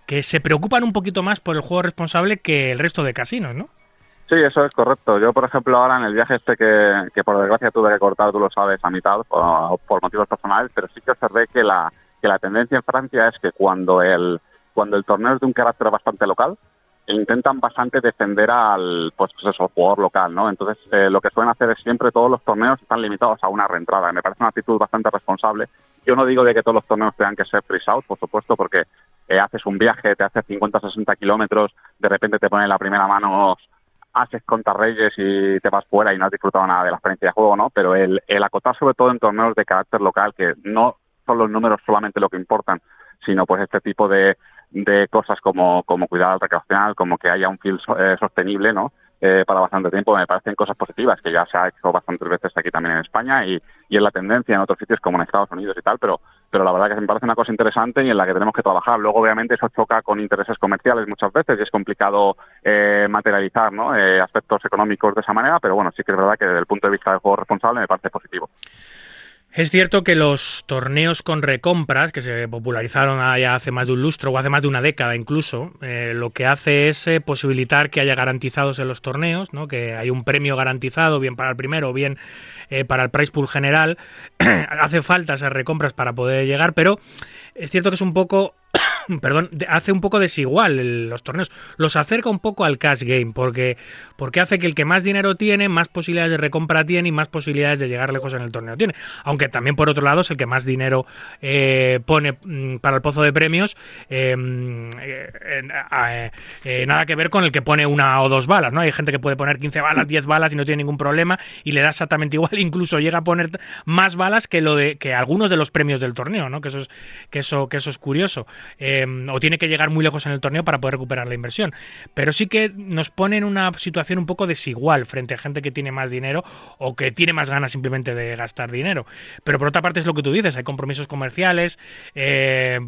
Speaker 2: que se preocupan un poquito más por el juego responsable que el resto de casinos, ¿no?
Speaker 7: Sí, eso es correcto. Yo, por ejemplo, ahora en el viaje este que, que por desgracia tuve que cortar, tú lo sabes, a mitad por, motivos personales, pero sí que observé que la, que la tendencia en Francia es que cuando el, cuando el torneo es de un carácter bastante local, intentan bastante defender al pues, pues jugador local, ¿no? Entonces, eh, lo que suelen hacer es siempre todos los torneos están limitados a una reentrada. Me parece una actitud bastante responsable. Yo no digo de que todos los torneos tengan que ser out, por supuesto, porque eh, haces un viaje, te haces 50 60 kilómetros, de repente te ponen la primera mano haces contra Reyes y te vas fuera y no has disfrutado nada de la experiencia de juego, ¿no? Pero el, el acotar sobre todo en torneos de carácter local, que no son los números solamente lo que importan, sino pues este tipo de, de cosas como, como cuidado recreacional, como que haya un field eh, sostenible, ¿no? Eh, para bastante tiempo, me parecen cosas positivas, que ya se ha hecho bastantes veces aquí también en España y, y es la tendencia en otros sitios como en Estados Unidos y tal, pero, pero la verdad que me parece una cosa interesante y en la que tenemos que trabajar. Luego, obviamente, eso choca con intereses comerciales muchas veces y es complicado eh, materializar ¿no? eh, aspectos económicos de esa manera, pero bueno, sí que es verdad que desde el punto de vista del juego responsable me parece positivo.
Speaker 2: Es cierto que los torneos con recompras, que se popularizaron ya hace más de un lustro o hace más de una década incluso, eh, lo que hace es eh, posibilitar que haya garantizados en los torneos, ¿no? que hay un premio garantizado, bien para el primero o bien eh, para el price pool general. hace falta esas recompras para poder llegar, pero es cierto que es un poco perdón, hace un poco desigual los torneos. Los acerca un poco al cash game, porque, porque hace que el que más dinero tiene, más posibilidades de recompra tiene y más posibilidades de llegar lejos en el torneo tiene. Aunque también, por otro lado, es el que más dinero eh, pone mm, para el pozo de premios. Eh, eh, eh, nada que ver con el que pone una o dos balas, ¿no? Hay gente que puede poner 15 balas, 10 balas y no tiene ningún problema y le da exactamente igual, incluso llega a poner más balas que lo de que algunos de los premios del torneo, ¿no? Que eso es, que eso, que eso es curioso. O tiene que llegar muy lejos en el torneo para poder recuperar la inversión. Pero sí que nos pone en una situación un poco desigual frente a gente que tiene más dinero o que tiene más ganas simplemente de gastar dinero. Pero por otra parte es lo que tú dices, hay compromisos comerciales eh,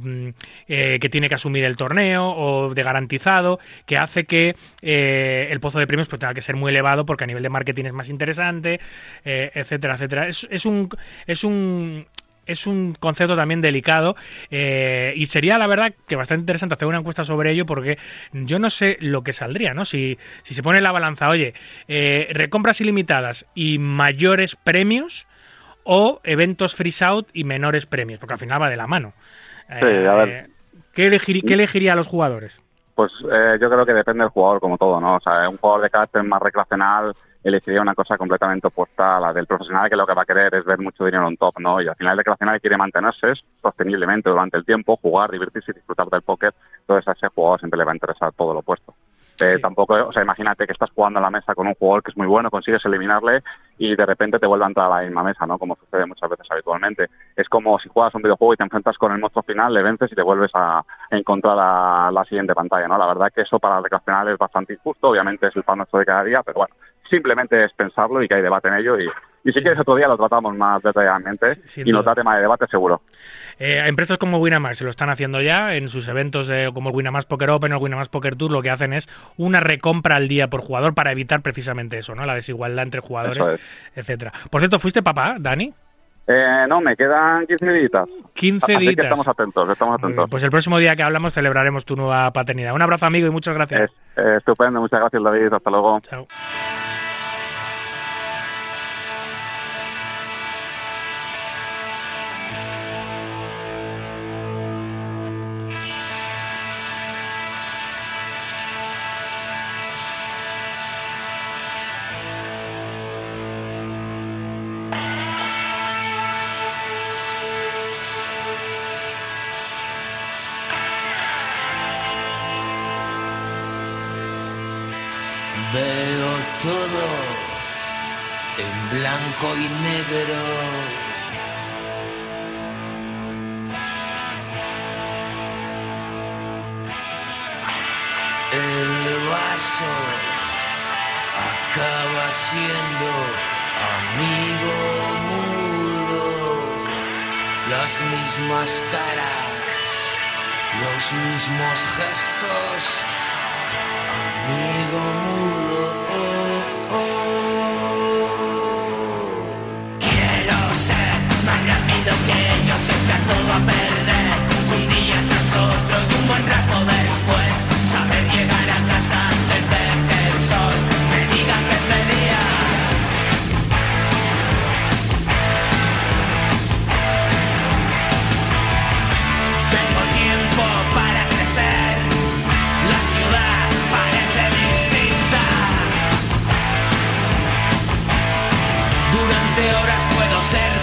Speaker 2: eh, que tiene que asumir el torneo o de garantizado, que hace que eh, el pozo de premios pues, tenga que ser muy elevado porque a nivel de marketing es más interesante, eh, etcétera, etcétera. Es, es un... Es un es un concepto también delicado eh, y sería la verdad que bastante interesante hacer una encuesta sobre ello porque yo no sé lo que saldría, ¿no? Si, si se pone la balanza, oye, eh, recompras ilimitadas y mayores premios o eventos freeze out y menores premios, porque al final va de la mano.
Speaker 7: Sí, a ver.
Speaker 2: Eh, ¿qué, elegir, ¿Qué elegiría a los jugadores?
Speaker 7: Pues eh, yo creo que depende del jugador, como todo, ¿no? O sea, un jugador de carácter más recreacional elegiría una cosa completamente opuesta a la del profesional, que lo que va a querer es ver mucho dinero en top, ¿no? Y al final el recreacional quiere mantenerse sosteniblemente durante el tiempo, jugar, divertirse y disfrutar del póker. Entonces a ese jugador siempre le va a interesar todo lo opuesto. Eh,
Speaker 2: Sí.
Speaker 7: Tampoco, o sea, imagínate que estás jugando a la mesa con un jugador que es muy bueno, consigues eliminarle y de repente te vuelve a entrar a la misma mesa, ¿no? Como sucede muchas veces habitualmente. Es como si juegas un videojuego y te enfrentas con el monstruo final, le vences y te vuelves a, a encontrar a la siguiente pantalla, ¿no? La verdad que eso para el recreacional es bastante injusto, obviamente es el pan nuestro de cada día, pero bueno, simplemente es pensarlo y que hay debate en ello y, y si quieres otro día lo tratamos más detalladamente
Speaker 2: Sin
Speaker 7: y nos da tema de debate seguro.
Speaker 2: Eh, empresas como Winamax lo están haciendo ya en sus eventos eh, como el Winamax Poker Open o el Winamax Poker Tour. Lo que hacen es una recompra al día por jugador para evitar precisamente eso, ¿no? La desigualdad entre jugadores,
Speaker 7: es.
Speaker 2: etcétera. Por cierto, ¿fuiste papá, Dani?
Speaker 7: Eh, no, me quedan 15 días.
Speaker 2: 15
Speaker 7: Así
Speaker 2: días.
Speaker 7: que estamos atentos, estamos atentos.
Speaker 2: Pues el próximo día que hablamos celebraremos tu nueva paternidad. Un abrazo, amigo, y muchas gracias.
Speaker 7: Es- eh, estupendo, muchas gracias David, hasta luego.
Speaker 2: Chao.
Speaker 8: Blanco y negro. El vaso acaba siendo amigo mudo. Las mismas caras, los mismos gestos. Amigo mudo, todo a perder. Un día tras otro y un buen rato después. Saber llegar a casa antes de que el sol me diga que ese día. Tengo tiempo para crecer. La ciudad parece distinta. Durante horas puedo ser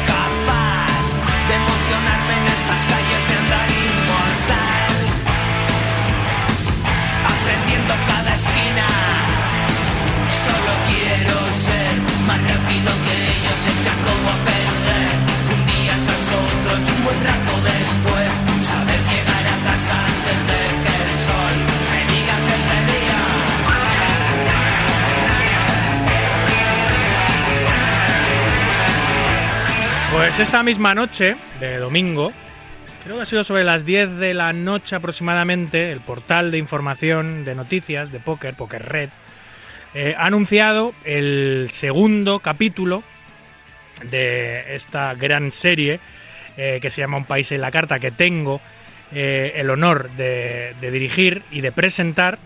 Speaker 2: Pues esta misma noche de domingo, creo que ha sido sobre las 10 de la noche aproximadamente, el portal de información de noticias de Poker, Poker Red, eh, ha anunciado el segundo capítulo de esta gran serie eh, que se llama Un país en la carta, que tengo eh, el honor de, dirigir y de presentar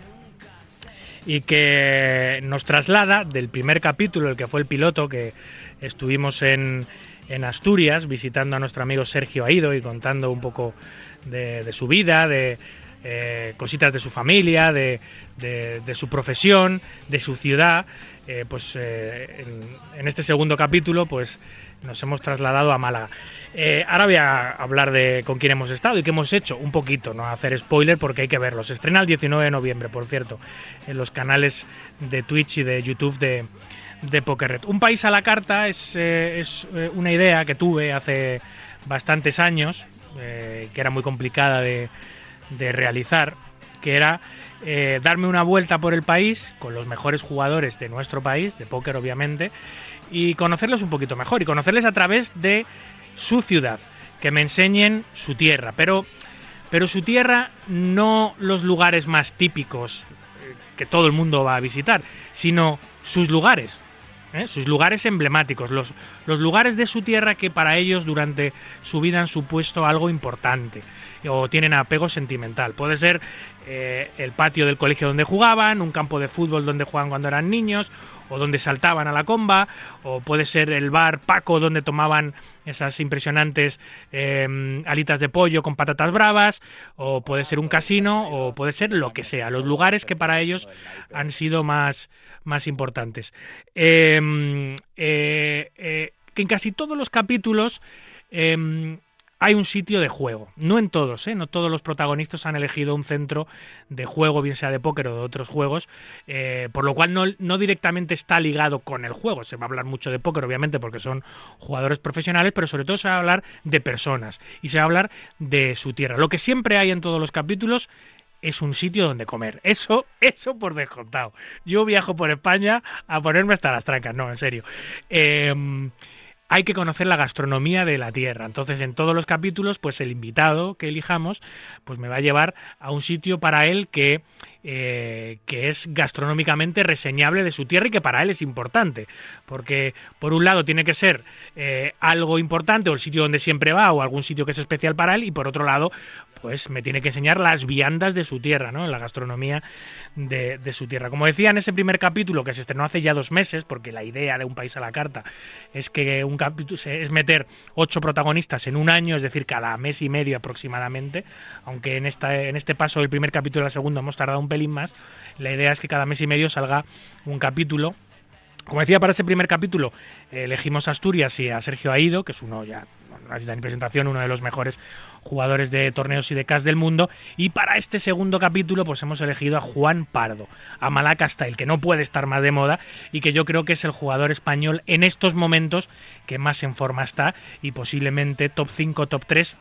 Speaker 2: y que nos traslada del primer capítulo, el que fue el piloto, que estuvimos en, en Asturias visitando a nuestro amigo Sergio Aido y contando un poco de, su vida, de eh, cositas de su familia, de, de- su profesión, de su ciudad. Pues en este segundo capítulo, pues nos hemos trasladado a Málaga. Eh, ahora voy a hablar de con quién hemos estado y qué hemos hecho. Un poquito, no hacer spoiler porque hay que verlo. Se estrena el 19 de noviembre, por cierto, en los canales de Twitch y de YouTube de, de Pokerred. Un país a la carta es, eh, es, eh, una idea que tuve hace bastantes años, que era muy complicada de, de realizar, que era darme una vuelta por el país con los mejores jugadores de nuestro país, de póker obviamente, y conocerlos un poquito mejor, y conocerles a través de su ciudad, que me enseñen su tierra, pero, pero su tierra no los lugares más típicos eh, que todo el mundo va a visitar, sino sus lugares, ¿eh? sus lugares emblemáticos, los, los lugares de su tierra que para ellos durante su vida han supuesto algo importante o tienen apego sentimental. Puede ser eh, el patio del colegio donde jugaban, un campo de fútbol donde jugaban cuando eran niños, o donde saltaban a la comba, o puede ser el bar Paco donde tomaban esas impresionantes eh, alitas de pollo con patatas bravas, o puede ser un casino, o puede ser lo que sea, los lugares que para ellos han sido más, más importantes. Eh, eh, eh, que en casi todos los capítulos eh, hay un sitio de juego. No en todos, ¿eh? no todos los protagonistas han elegido un centro de juego, bien sea de póker o de otros juegos, eh, por lo cual no, no directamente está ligado con el juego. Se va a hablar mucho de póker, obviamente, porque son jugadores profesionales, pero sobre todo se va a hablar de personas y se va a hablar de su tierra. Lo que siempre hay en todos los capítulos es un sitio donde comer. Eso, eso por descontado. Yo viajo por España a ponerme hasta las trancas, no, en serio. Eh, hay que conocer la gastronomía de la tierra. Entonces, en todos los capítulos, pues el invitado que elijamos, pues me va a llevar a un sitio para él que, eh, que es gastronómicamente reseñable de su tierra y que para él es importante. Porque, por un lado, tiene que ser eh, algo importante, o el sitio donde siempre va, o algún sitio que es especial para él, y por otro lado, pues me tiene que enseñar las viandas de su tierra, ¿no? La gastronomía de, de, su tierra. Como decía en ese primer capítulo, que se estrenó hace ya dos meses, porque la idea de un país a la carta es que un capítulo es meter ocho protagonistas en un año, es decir, cada mes y medio aproximadamente, aunque en, esta, en este paso del primer capítulo al segundo hemos tardado un pelín más, la idea es que cada mes y medio salga un capítulo como decía, para ese primer capítulo elegimos Asturias y a Sergio Aido, que es uno ya, necesita ni presentación, uno de los mejores jugadores de torneos y de CAS del mundo. Y para este segundo capítulo, pues hemos elegido a Juan Pardo, a Malaca Style, que no puede estar más de moda y que yo creo que es el jugador español en estos momentos que más en forma está y posiblemente top 5, top 3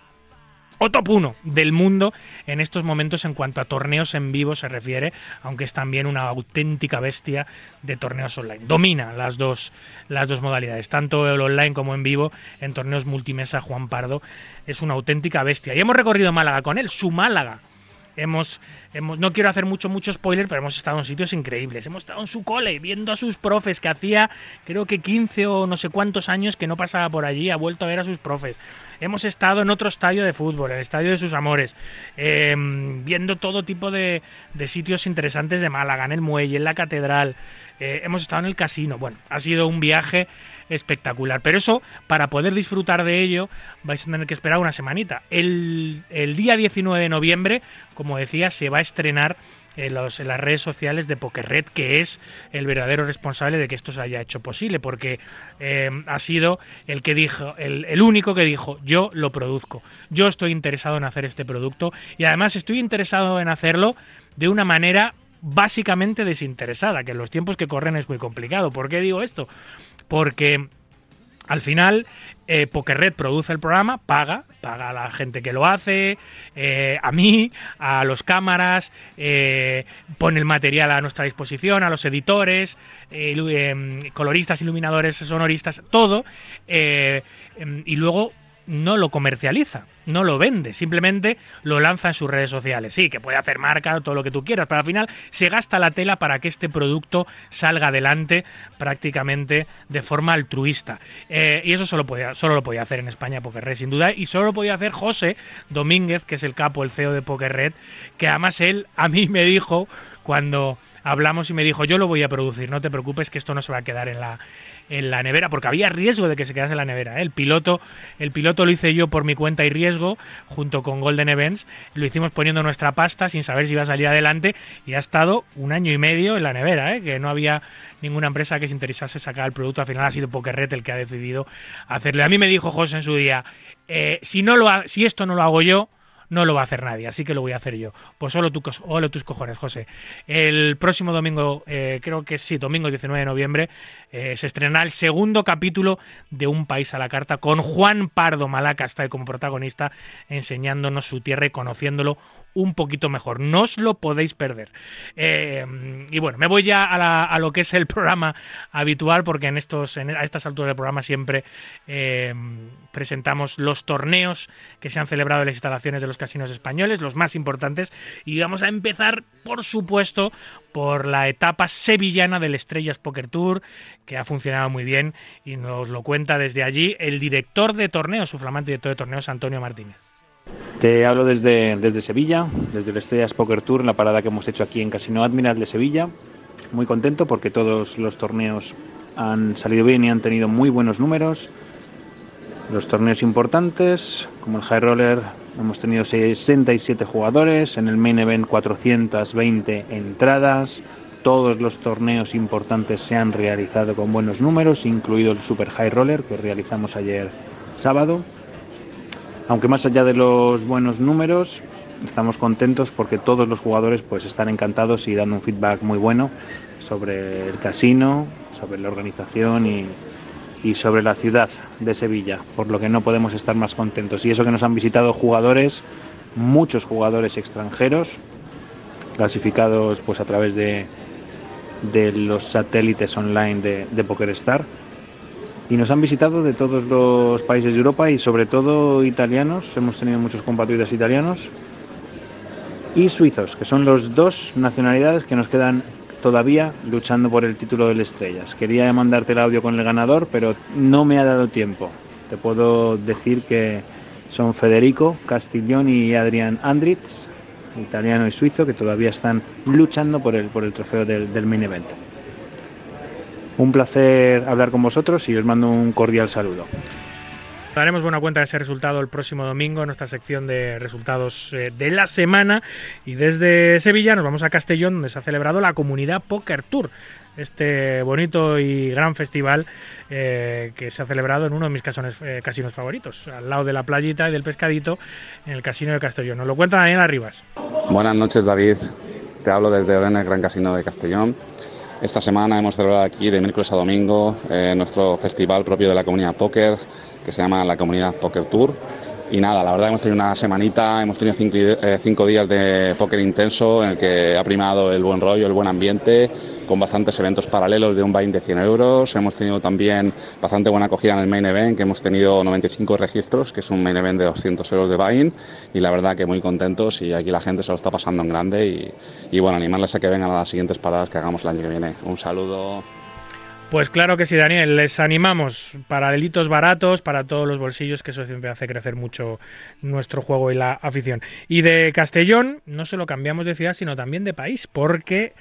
Speaker 2: o top 1 del mundo en estos momentos en cuanto a torneos en vivo se refiere, aunque es también una auténtica bestia de torneos online. Domina las dos, las dos modalidades, tanto el online como en vivo, en torneos multimesa Juan Pardo es una auténtica bestia. Y hemos recorrido Málaga con él, su Málaga. Hemos, no quiero hacer mucho, mucho spoiler, pero hemos estado en sitios increíbles. Hemos estado en su cole, viendo a sus profes, que hacía creo que 15 o no sé cuántos años que no pasaba por allí, ha vuelto a ver a sus profes. Hemos estado en otro estadio de fútbol, el estadio de sus amores, eh, viendo todo tipo de, de, sitios interesantes de Málaga, en el muelle, en la catedral. Eh, hemos estado en el casino. Bueno, ha sido un viaje espectacular. Pero eso, para poder disfrutar de ello, vais a tener que esperar una semanita. El, el día 19 de noviembre, como decía, se va a estrenar en, los, en, las redes sociales de Pokerred, que es el verdadero responsable de que esto se haya hecho posible, porque eh, ha sido el que dijo, el, el, único que dijo, yo lo produzco, yo estoy interesado en hacer este producto y además estoy interesado en hacerlo de una manera básicamente desinteresada, que en los tiempos que corren es muy complicado. ¿Por qué digo esto? Porque al final, eh, Pokerred produce el programa, paga, paga a la gente que lo hace, eh, a mí, a los cámaras, eh, pone el material a nuestra disposición, a los editores, em, coloristas, iluminadores, sonoristas, todo, em, y luego no lo comercializa, no lo vende, simplemente lo lanza en sus redes sociales. Sí, que puede hacer marca, todo lo que tú quieras, pero al final se gasta la tela para que este producto salga adelante prácticamente de forma altruista. Eh, y eso solo, podía, solo lo podía hacer en España PokerRed, sin duda, y solo lo podía hacer José Domínguez, que es el capo, el CEO de PokerRed, que además él a mí me dijo cuando hablamos y me dijo, yo lo voy a producir, no te preocupes que esto no se va a quedar en la, en la nevera, porque había riesgo de que se quedase en la nevera. ¿eh? El piloto, el piloto lo hice yo por mi cuenta y riesgo, junto con Golden Events. Lo hicimos poniendo nuestra pasta sin saber si iba a salir adelante y ha estado un año y medio en la nevera, ¿eh? que no había ninguna empresa que se interesase sacar el producto. Al final ha sido Pokerret el que ha decidido hacerlo. A mí me dijo José en su día, eh, si, no lo ha- si esto no lo hago yo, no lo va a hacer nadie, así que lo voy a hacer yo. Pues solo, tu, solo tus cojones, José. El próximo domingo, eh, creo que sí, domingo 19 de noviembre, eh, se estrenará el segundo capítulo de Un País a la Carta con Juan Pardo Malaca, está como protagonista, enseñándonos su tierra y conociéndolo un poquito mejor. No os lo podéis perder. Eh, y bueno, me voy ya a, lo que es el programa habitual, porque en estos, en- a estas alturas del programa siempre presentamos los torneos que se han celebrado en las instalaciones de los casinos españoles, los más importantes, y vamos a empezar, por supuesto, por la etapa sevillana del Estrellas Poker Tour, que ha funcionado muy bien y nos lo cuenta desde allí el director de torneos, su flamante director de torneos, Antonio Martínez.
Speaker 9: Te hablo desde, desde Sevilla, desde el Estrellas Poker Tour, la parada que hemos hecho aquí en Casino Admiral de Sevilla. Muy contento porque todos los torneos han salido bien y han tenido muy buenos números. Los torneos importantes, como el High Roller, hemos tenido 67 jugadores, en el Main Event 420 entradas. Todos los torneos importantes se han realizado con buenos números, incluido el Super High Roller que realizamos ayer sábado. Aunque más allá de los buenos números, estamos contentos porque todos los jugadores pues están encantados y dando un feedback muy bueno sobre el casino, sobre la organización y, y sobre la ciudad de Sevilla, por lo que no podemos estar más contentos. Y eso que nos han visitado jugadores, muchos jugadores extranjeros, clasificados pues a través de, de los satélites online de, de PokerStar y nos han visitado de todos los países de Europa y sobre todo italianos, hemos tenido muchos compatriotas italianos y suizos, que son los dos nacionalidades que nos quedan todavía luchando por el título del Estrellas. Quería mandarte el audio con el ganador, pero no me ha dado tiempo. Te puedo decir que son Federico Castiglione y Adrián Andritz, italiano y suizo, que todavía están luchando por el, por el trofeo del, del main event. Un placer hablar con vosotros y os mando un cordial saludo.
Speaker 2: Daremos buena cuenta de ese resultado el próximo domingo en nuestra sección de resultados eh, de la semana. Y desde Sevilla nos vamos a Castellón, donde se ha celebrado la Comunidad Poker Tour. Este bonito y gran festival eh, que se ha celebrado en uno de mis casones- eh, casinos favoritos, al lado de la playita y del pescadito, en el Casino de Castellón. Nos lo cuenta Daniel Arribas.
Speaker 7: Buenas noches, David. Te hablo desde el Gran Casino de Castellón. Esta semana hemos celebrado aquí de miércoles a domingo nuestro festival propio de la comunidad póker, que se llama la Comunidad Poker Tour. Y nada, la verdad hemos tenido una semanita, hemos tenido cinco, eh, cinco días de póker intenso en el que ha primado el buen rollo, el buen ambiente, con bastantes eventos paralelos de un buy de 100 euros. Hemos tenido también bastante buena acogida en el main event, que hemos tenido 95 registros, que es un main event de 200 euros de buy Y la verdad que muy contentos y aquí la gente se lo está pasando en grande. Y, y bueno, animarles a que vengan a las siguientes paradas que hagamos el año que viene. Un saludo.
Speaker 2: Pues claro que sí, Daniel. Les animamos paralelitos baratos para todos los bolsillos, que eso siempre hace crecer mucho nuestro juego y la afición. Y de Castellón, no solo cambiamos de ciudad, sino también de país, porque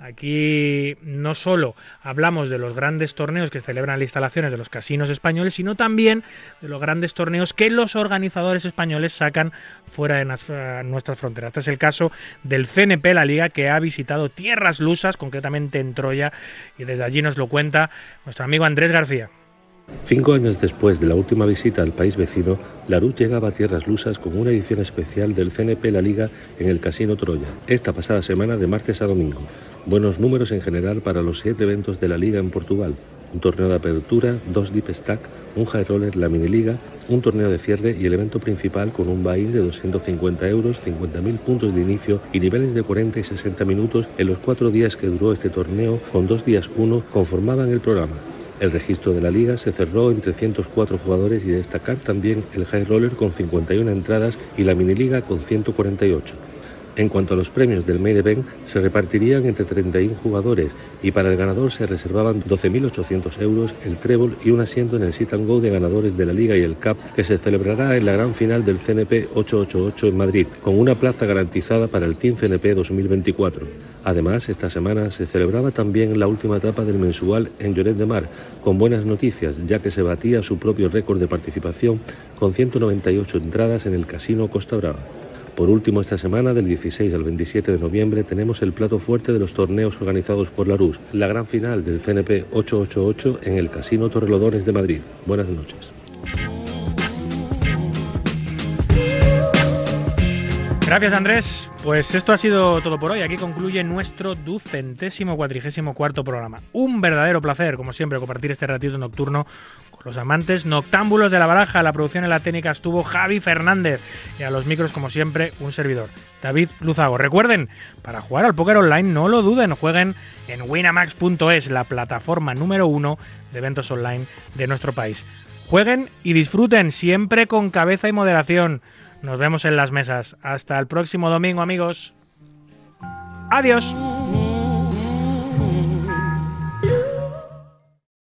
Speaker 2: aquí no solo hablamos de los grandes torneos que celebran las instalaciones de los casinos españoles, sino también de los grandes torneos que los organizadores españoles sacan fuera de eh, nuestras fronteras. Este es el caso del CNP, la liga que ha visitado tierras lusas, concretamente en Troya, y desde allí nos lo cuenta nuestro amigo Andrés García.
Speaker 10: Cinco años después de la última visita al país vecino, Larut llegaba a tierras lusas con una edición especial del CNP La Liga en el Casino Troya, esta pasada semana de martes a domingo. Buenos números en general para los siete eventos de la Liga en Portugal. un torneo de apertura, dos deep stack, un high roller, la mini liga, un torneo de cierre y el evento principal con un buy-in de 250 euros, 50.000 puntos de inicio y niveles de 40 y 60 minutos en los cuatro días que duró este torneo, con dos días uno conformaban el programa. El registro de la liga se cerró en 304 jugadores y destacar también el high roller con 51 entradas y la mini liga con 148. En cuanto a los premios del Main Event, se repartirían entre 31 jugadores y para el ganador se reservaban 12.800 euros, el trébol y un asiento en el Sit and Go de ganadores de la Liga y el CAP que se celebrará en la gran final del CNP 888 en Madrid, con una plaza garantizada para el Team CNP 2024. Además, esta semana se celebraba también la última etapa del mensual en Lloret de Mar, con buenas noticias, ya que se batía su propio récord de participación con 198 entradas en el Casino Costa Brava. Por último, esta semana, del 16 al 27 de noviembre, tenemos el plato fuerte de los torneos organizados por la RUS, la gran final del CNP 888 en el Casino Torrelodones de Madrid. Buenas noches.
Speaker 2: Gracias Andrés. Pues esto ha sido todo por hoy. Aquí concluye nuestro ducentésimo cuatrigésimo cuarto programa. Un verdadero placer, como siempre, compartir este ratito nocturno los amantes noctámbulos de la baraja. La producción en la técnica estuvo Javi Fernández y a los micros, como siempre, un servidor, David Luzago. Recuerden, para jugar al póker online, no lo duden, jueguen en winamax.es, la plataforma número uno de eventos online de nuestro país. Jueguen y disfruten siempre con cabeza y moderación. Nos vemos en las mesas. Hasta el próximo domingo, amigos. Adiós.